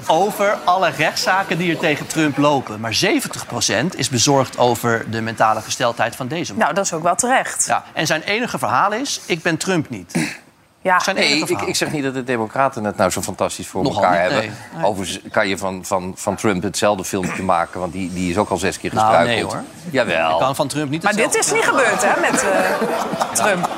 over alle rechtszaken die er tegen Trump lopen. Maar 70% is bezorgd over de mentale gesteldheid van deze man. Nou, dat is ook wel terecht. Ja, en zijn enige verhaal is, ik ben Trump niet. Ja. Zijn Nee, ik, ik zeg niet dat de Democraten het nou zo fantastisch voor Nogal elkaar niet, hebben. nee. Overigens kan je van, van, van Trump hetzelfde filmpje maken, want die, die is ook al zes keer Nou, gestruikeld. nee, hoor. Jawel. kan van Trump niet Maar dit is niet gebeurd, hè, met eh, Trump.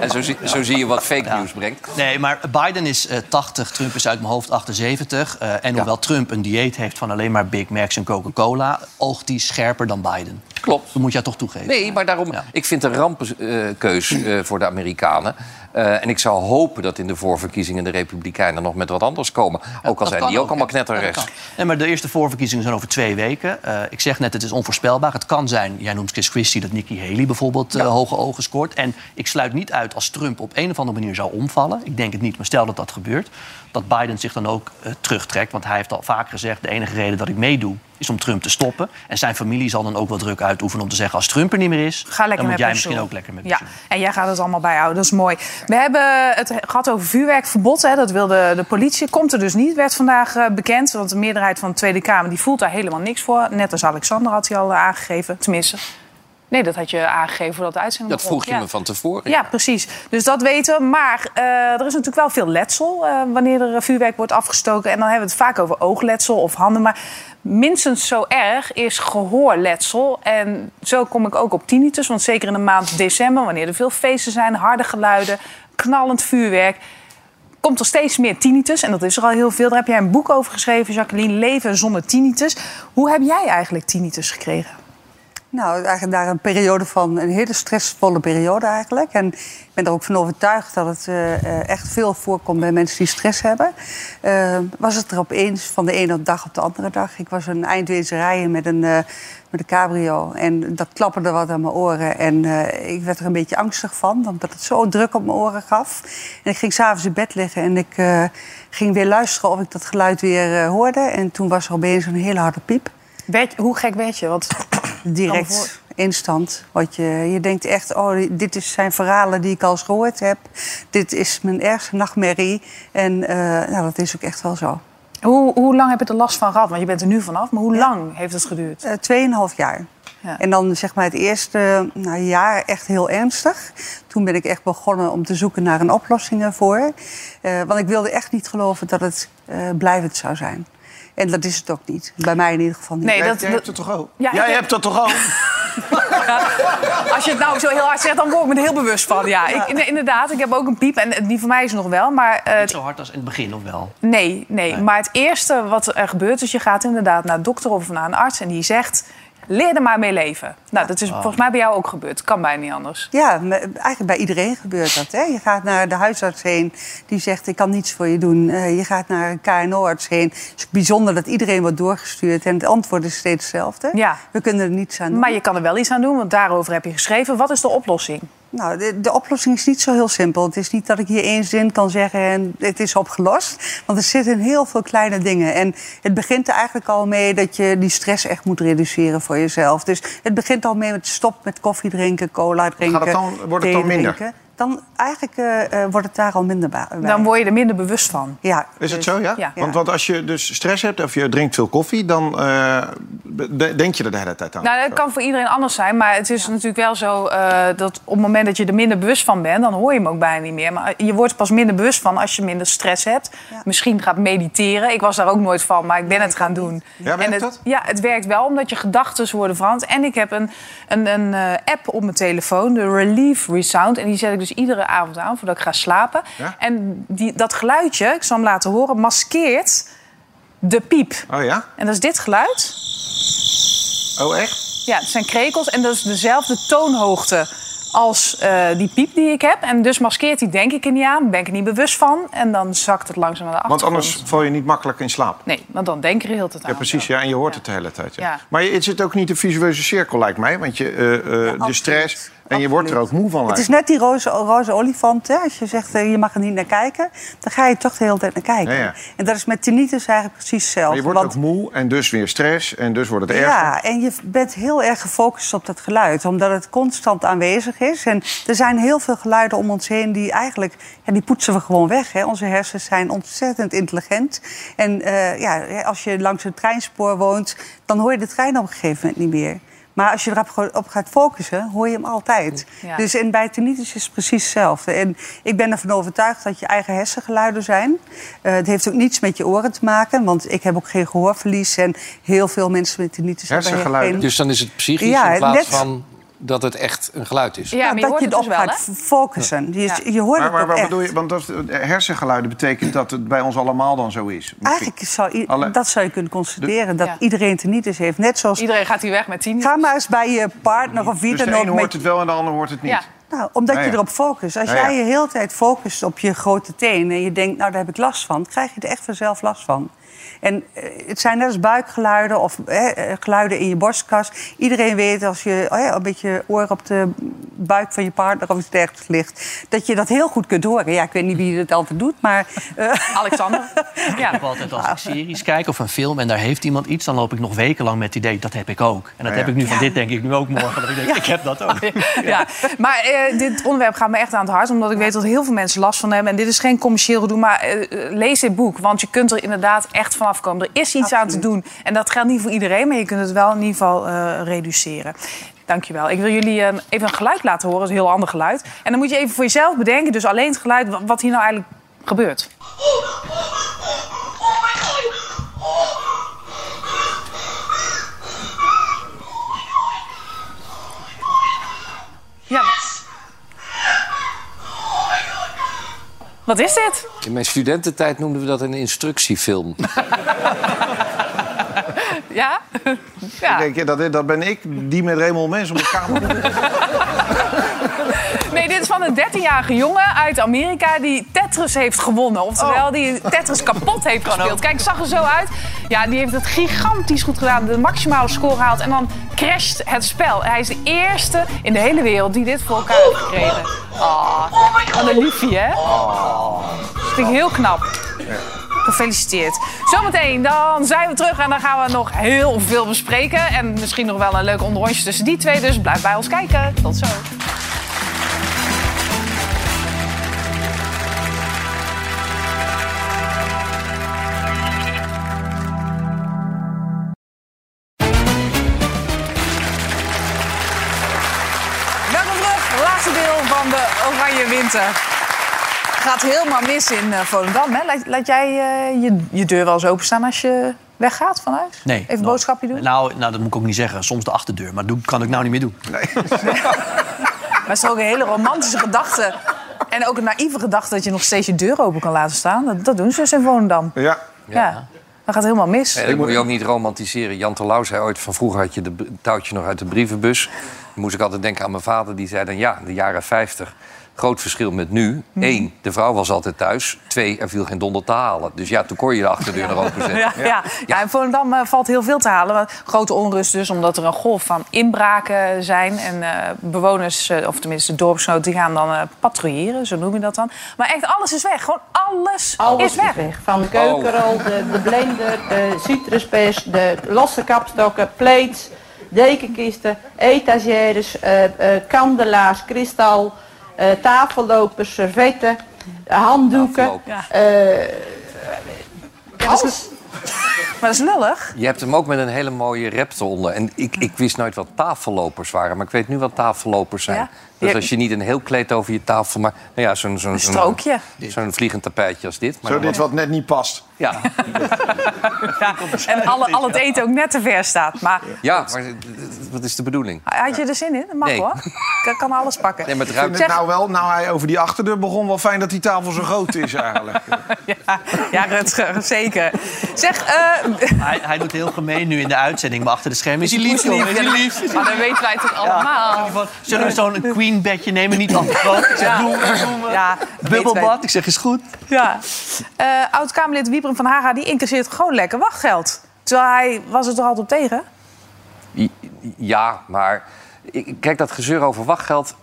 En zo, zie- zo zie je wat fake news brengt. Nee, maar Biden is eh 80, Trump is uit mijn hoofd 78. eh, en hoewel Trump een dieet heeft van alleen maar Big Macs en Coca-Cola... oogt hij scherper dan Biden. Klopt. Dat moet jij toch toegeven. Nee, maar daarom, Ja. ik vind het een rampenkeus eh, voor de Amerikanen. Eh, en ik zou hopen dat in de voorverkiezingen de Republikeinen nog met wat anders komen. Ook al zijn die ook allemaal ja. Ja, knetterrechts. Nee, maar de eerste voorverkiezingen zijn over twee weken. Eh, ik zeg net, het is onvoorspelbaar. Het kan zijn, jij noemt Chris Christie, dat Nikki Haley bijvoorbeeld hoge ogen scoort. En ik sluit niet uit als Trump op een of andere manier zou omvallen. Ik denk het niet, maar stel dat dat gebeurt. Dat Biden zich dan ook eh, terugtrekt. Want hij heeft al vaak gezegd, de enige reden dat ik meedoe is om Trump te stoppen. En zijn familie zal dan ook wel druk uitoefenen om te zeggen... als Trump er niet meer is, Ga lekker dan moet met jij misschien ook lekker met Ja, pensioen. en jij gaat het allemaal bijhouden, dat is mooi. We hebben het gehad over vuurwerkverbod, hè, dat wilde de politie. Komt er dus niet, werd vandaag eh, bekend. Want de meerderheid van de Tweede Kamer die voelt daar helemaal niks voor. Net als Alexander had hij al eh, aangegeven, tenminste. Nee, dat had je aangegeven voordat de uitzending Dat vroeg je Ja. me van tevoren. Ja, precies. Dus dat weten we. Maar eh, er is natuurlijk wel veel letsel eh, wanneer er eh, vuurwerk wordt afgestoken. En dan hebben we het vaak over oogletsel of handen. Maar minstens zo erg is gehoorletsel. En zo kom ik ook op tinnitus. Want zeker in de maand december, wanneer er veel feesten zijn, harde geluiden, knallend vuurwerk. Komt er steeds meer tinnitus. En dat is er al heel veel. Daar heb jij een boek over geschreven, Jacqueline. Leven zonder tinnitus. Hoe heb jij eigenlijk tinnitus gekregen? Nou, eigenlijk daar een periode van, een hele stressvolle periode eigenlijk. En ik ben er ook van overtuigd dat het eh, echt veel voorkomt bij mensen die stress hebben. Eh, was het er opeens van de ene dag op de andere dag. Ik was een eindwezen rijden met een, eh, met een cabrio. En dat klapperde wat aan mijn oren. En ik werd er een beetje angstig van, omdat het zo druk op mijn oren gaf. En ik ging s'avonds in bed liggen en ik ging weer luisteren of ik dat geluid weer hoorde. En toen was er opeens een hele harde piep. Hoe gek werd je? Want Direct, instant. Wat je, je denkt echt, oh, dit is zijn verhalen die ik al eens gehoord heb. Dit is mijn ergste nachtmerrie. En nou, dat is ook echt wel zo. Hoe, hoe lang heb je er last van gehad? Want je bent er nu vanaf, maar hoe lang heeft het geduurd? Eh, Tweeënhalf jaar. Ja. En dan zeg maar het eerste nou, jaar echt heel ernstig. Toen ben ik echt begonnen om te zoeken naar een oplossing ervoor. Eh, want ik wilde echt niet geloven dat het blijvend zou zijn. En dat is het ook niet. Bij mij in ieder geval niet. Nee, Jij, dat- jij hebt het toch ook? Ja, jij ik- hebt dat toch ook? Als je het nou zo heel hard zegt, dan word ik me er heel bewust van. Ja, ik, in- inderdaad, ik heb ook een piep. En die van mij is nog wel. Maar eh, Niet zo hard als in het begin, of wel? nee, nee, maar het eerste wat er gebeurt... is je gaat inderdaad naar een dokter of naar een arts... en die zegt, leer er maar mee leven. Nou, dat is volgens mij bij jou ook gebeurd. Kan bijna niet anders. Ja, eigenlijk bij iedereen gebeurt dat. Hè? Je gaat naar de huisarts heen, die zegt ik kan niets voor je doen. Eh, je gaat naar een KNO-arts heen. Het is bijzonder dat iedereen wordt doorgestuurd en het antwoord is steeds hetzelfde. Ja. We kunnen er niets aan doen. Maar je kan er wel iets aan doen, want daarover heb je geschreven. Wat is de oplossing? Nou, de, de oplossing is niet zo heel simpel. Het is niet dat ik hier één zin kan zeggen en het is opgelost. Want er zitten heel veel kleine dingen. En het begint er eigenlijk al mee dat je die stress echt moet reduceren voor jezelf. Dus het begint al mee met stop met koffie drinken, cola drinken. het dan- wordt het dan minder? drinken. Dan eigenlijk eh, eh, wordt het daar al minder bij. Dan word je er minder bewust van. Ja. Is het dus- zo, ja? Ja. Want, want als je dus stress hebt of je drinkt veel koffie... dan eh, de- denk je er de hele tijd aan. Nou, dat kan voor iedereen anders zijn. Maar het is natuurlijk wel zo eh, dat op het moment dat je er minder bewust van bent... dan hoor je hem ook bijna niet meer. Maar je wordt er pas minder bewust van als je minder stress hebt. Misschien gaat mediteren. Ik was daar ook nooit van, maar ik ben het gaan doen. Ja, werkt en het, dat? Ja, het werkt wel, omdat je gedachten worden veranderd. En ik heb een, een, een app op mijn telefoon, de Relief Resound. En die zet ik dus iedere avond aan voordat ik ga slapen. Ja? En die, dat geluidje, ik zal hem laten horen, maskeert de piep. Oh ja? En dat is dit geluid. Oh, echt? Ja, het zijn krekels en dat is dezelfde toonhoogte als eh, die piep die ik heb. En dus maskeert hij denk ik er niet aan, ben ik er niet bewust van. En dan zakt het langzaam naar de Want achtergrond. anders val je niet makkelijk in slaap. Nee, want dan denk je er heel tijd aan. Ja, precies. Ja, en je hoort het de hele tijd. Ja. Maar het zit ook niet een visueuze cirkel, lijkt mij. Want je, eh, eh, de stress... En je wordt er ook moe van. Het is net die roze, roze olifant. Hè? Als je zegt eh, je mag er niet naar kijken, dan ga je toch de hele tijd naar kijken. Ja, ja. En dat is met tinnitus eigenlijk precies Maar hetzelfde. je wordt want- ook moe en dus weer stress en dus wordt het erger. Ja, en je bent heel erg gefocust op dat geluid, omdat het constant aanwezig is. En er zijn heel veel geluiden om ons heen die eigenlijk, ja, die poetsen we gewoon weg. Hè. Onze hersens zijn ontzettend intelligent. En eh, ja, als je langs een treinspoor woont, dan hoor je de trein op een gegeven moment niet meer. Maar als je erop gaat focussen, hoor je hem altijd. Ja. Dus en bij tinnitus is het precies hetzelfde. En ik ben ervan overtuigd dat je eigen hersengeluiden zijn. Eh, het heeft ook niets met je oren te maken, want ik heb ook geen gehoorverlies. En heel veel mensen met tinnitus hebben Hersengeluiden. geen... Dus dan is het psychisch Ja, in plaats net- van dat het echt een geluid is. Ja, maar je dat hoort je het erop dus wel, gaat hè? focussen. Je, Ja. je hoort Maar, het maar ook wat echt. bedoel je? Want dat, hersengeluiden betekent dat het bij ons allemaal dan zo is. Eigenlijk zou, Alle- dat zou je kunnen constateren, dat Ja. iedereen tinnitus heeft. Net zoals, Iedereen gaat hier weg met tien. ga maar eens bij je partner of wie Dus de dan ook... ene hoort met- het wel en de ander hoort het niet. Ja. Nou, omdat Ja, je erop focust. Als ja. jij je heel tijd focust op je grote teen... en je denkt, nou, daar heb ik last van... krijg je er echt vanzelf last van. En eh, het zijn net als buikgeluiden of eh, geluiden in je borstkas. Iedereen weet als je oh ja, een beetje oor op de buik van je partner of iets dergelijks ligt... dat je dat heel goed kunt horen. Ja, ik weet niet wie het altijd doet, maar... eh, Alexander. Ik Ja. heb altijd als ik series kijk of een film en daar heeft iemand iets... dan loop ik nog wekenlang met het idee, dat heb ik ook. En dat Ja, heb ik nu van dit, denk ik nu ook morgen. Dat ik denk, ik heb dat ook. Ja, maar eh, dit onderwerp gaat me echt aan het hart, omdat ik weet dat heel veel mensen last van hebben. En dit is geen commercieel gedoe, maar lees dit boek, want je kunt er inderdaad echt vanaf komen. Er is iets aan te doen en dat geldt niet voor iedereen, maar je kunt het wel in ieder geval eh, reduceren. Dankjewel. Ik wil jullie eh, even een geluid laten horen, dat is een heel ander geluid. En dan moet je even voor jezelf bedenken, dus alleen het geluid, wa- wat hier nou eigenlijk gebeurt. Ja. Wat is dit? In mijn studententijd noemden we dat een instructiefilm. Ja? Ik ja. denk, ja, dat, dat ben ik, die met Raymond Mens op de kamer. Van een 13-jarige jongen uit Amerika die Tetris heeft gewonnen. Oftewel, die Tetris kapot heeft gespeeld. Kijk, zag er zo uit. Ja, die heeft het gigantisch goed gedaan. De maximale score haalt en dan crasht het spel. Hij is de eerste in de hele wereld die dit voor elkaar heeft gekregen. Oh, wat een liefje, hè? Dat vind ik heel knap. Gefeliciteerd. Zometeen dan zijn we terug en dan gaan we nog heel veel bespreken. En misschien nog wel een leuk onderrondje tussen die twee. Dus blijf bij ons kijken. Tot zo. Winter. Gaat helemaal mis in eh, Volendam. Hè? Laat, laat jij eh, je, je deur wel eens openstaan als je weggaat van huis? Nee. Even een nooit. boodschapje doen? Nou, nou, dat moet ik ook niet zeggen. Soms de achterdeur. Maar dat kan ik nou niet meer doen. Maar het is ook een hele romantische gedachte. En ook een naïeve gedachte dat je nog steeds je deur open kan laten staan. Dat, dat doen ze dus in Volendam. Ja. Ja. Dat gaat helemaal mis. Nee, dat moet je ook niet romantiseren. Jan Terlouw zei ooit van vroeger had je de touwtje nog uit de brievenbus. Dan moest ik altijd denken aan mijn vader. Die zei dan ja, de jaren 50. Groot verschil met nu. Mhm. Eén, de vrouw was altijd thuis. Twee, er viel geen donder te halen. Dus ja, toen kon je de achterdeur nog openzetten. Ja, ja. ja, in Volendam eh, valt heel veel te halen. Want Grote onrust dus, omdat er een golf van inbraken zijn. En eh, bewoners, eh, of tenminste de dorpsgenoten, die gaan dan eh, patrouilleren. Zo noem je dat dan. Maar echt, alles is weg. Gewoon alles, Alles is weg. Van de keukenrol, de, de blender, de citruspers, de losse kapstokken, plates, dekenkisten, etagères, eh, eh, kandelaars, kristal, eh, tafellopers, servetten, handdoeken. Ja. eh, alles. Maar dat is lullig. Je hebt hem ook met een hele mooie rep eronder. En ik, ik wist nooit wat tafellopers waren. Maar ik weet nu wat tafellopers zijn. Ja. Dus als je niet een heel kleed over je tafel... maar nou ja, zo'n zo'n Een strookje. Zo'n vliegend tapijtje als dit. Maar Zo dit wat net niet past. Ja, Ja. En alle, al het eten ook net te ver staat. Maar ja maar wat is de bedoeling? had je er zin in? Dat mag Nee. hoor. Ik kan alles pakken. Nee, maar het Ik vind ruikt... het nou wel, nou hij over die achterdeur begon, wel fijn dat die tafel zo groot is eigenlijk. Ja, ja Rutger, zeker. Zeg, eh Hij, hij doet heel gemeen nu in de uitzending. Maar achter de schermen is hij lief, jongen. Is hij lief? maar dan weten wij toch allemaal. Zullen we zo'n queen bedje nemen? Niet al te groot. Ik zeg, Ja. Bubbelbad. Ik zeg, is goed. Ja. Eh, Oud-Kamerlid Wiebren van Haga die incasseert gewoon lekker wachtgeld. Terwijl hij was het er altijd op tegen. Ja, maar ik- kijk, dat gezeur over wachtgeld...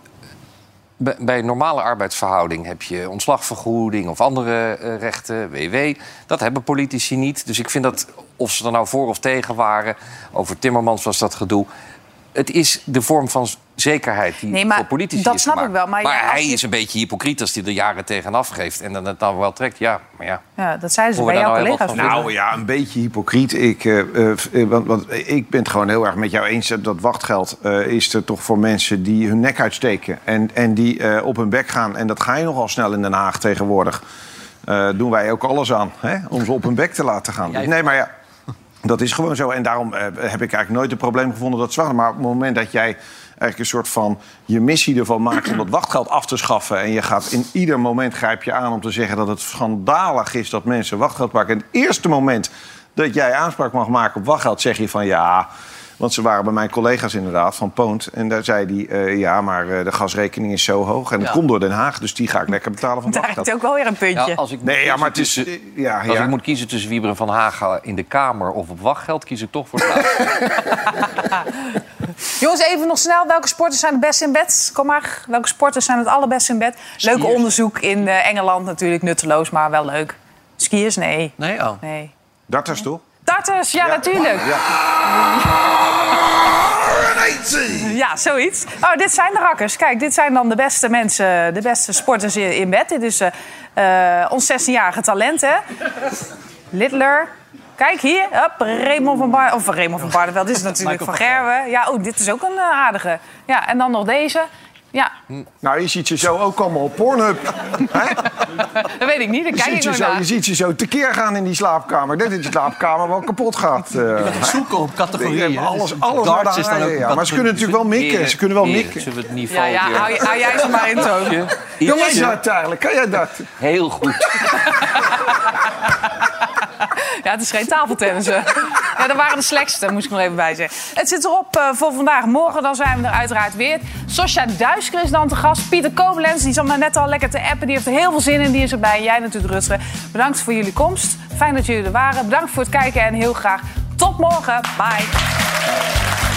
Bij normale arbeidsverhouding heb je ontslagvergoeding of andere eh, rechten, WW. Dat hebben politici niet. Dus ik vind dat, of ze er nou voor of tegen waren... over Timmermans was dat gedoe... Het is de vorm van zekerheid die Nee, maar voor politici dat is snap ik wel, maar ja, hij je- is een beetje hypocriet als hij er jaren tegenaf geeft... en dan het dan wel trekt. Ja, maar ja. Ja, dat zeiden ze Hoor bij jouw nou collega's. Nou ja, een beetje hypocriet. Ik, eh, eh, eh, want, want ik ben het gewoon heel erg met jou eens. dat Dat wachtgeld eh, is er toch voor mensen die hun nek uitsteken. En, en die eh, op hun bek gaan. En dat ga je nogal snel in Den Haag tegenwoordig. Eh, doen wij ook alles aan hè? om ze op hun bek te laten gaan. Nee, maar ja, dat is gewoon zo. En daarom eh, heb ik eigenlijk nooit het probleem gevonden dat zwanger. Maar op het moment dat jij eigenlijk een soort van je missie ervan maakt om dat wachtgeld af te schaffen. En je gaat in ieder moment grijp je aan om te zeggen dat het schandalig is dat mensen wachtgeld pakken. En het eerste moment dat jij aanspraak mag maken op wachtgeld, zeg je van ja. Want ze waren bij mijn collega's inderdaad van Poont. En daar zei hij, eh, ja, maar eh, de gasrekening is zo hoog. En het Ja. komt door Den Haag, dus die ga ik lekker betalen van Daar wachtgeld. heeft ook wel weer een puntje. Ja, als ik moet Nee, ja, kiezen maar het is... tussen- eh, Ja, Als ja. ik moet kiezen tussen Wieberen van Haga in de Kamer of op wachtgeld, kies ik toch voor het. Jongens, even nog snel. Welke sporters zijn het best in bed? Kom maar. Welke sporters zijn het allerbest in bed? Leuk onderzoek in eh, Engeland natuurlijk. Nutteloos, maar wel leuk. Skiers? Nee. Nee, oh. nee. Darters toch? Darters? Ja, natuurlijk. Ja. Ja, zoiets. Oh, dit zijn de rakkers. Kijk, dit zijn dan de beste mensen, de beste sporters in, bed. Dit is eh, eh, ons 16-jarige talent, hè? Littler. Kijk hier, Hup, Raymond van Bar... Of Raymond van Barneveld, dit is natuurlijk van Michael van Gerwen. Ja, oh, dit is ook een eh, aardige. Ja, en dan nog deze. Ja, Nou, je ziet ze zo ook allemaal op Pornhub. Hè? dat weet ik niet, Je kijk ik nog zo, naar. je ziet ze zo tekeer gaan in die slaapkamer. Dat je slaapkamer wel kapot gaat. eh. Zoeken op Je categorieën. alles, alles darts naar de is dan ook ja. Maar ze kunnen natuurlijk wel mikken. Ze kunnen wel mikken. Zullen we het niveau Ja, ja, hou, hou jij ze maar in toon. Ietsje, Kan jij ietsje. dat eigenlijk? Kan jij dat? Heel goed. Ja, het is geen tafeltennissen. Ja, dat waren de slechtste, moest ik nog even bij zeggen. Het zit erop eh, voor vandaag. Morgen dan zijn we er uiteraard weer. Sosja Duisker is dan te gast. Pieter Koblenz, die zat me net al lekker te appen. Die heeft er heel veel zin in. Die is erbij. Jij natuurlijk, Rutger. Bedankt voor jullie komst. Fijn dat jullie er waren. Bedankt voor het kijken en heel graag tot morgen. Bye.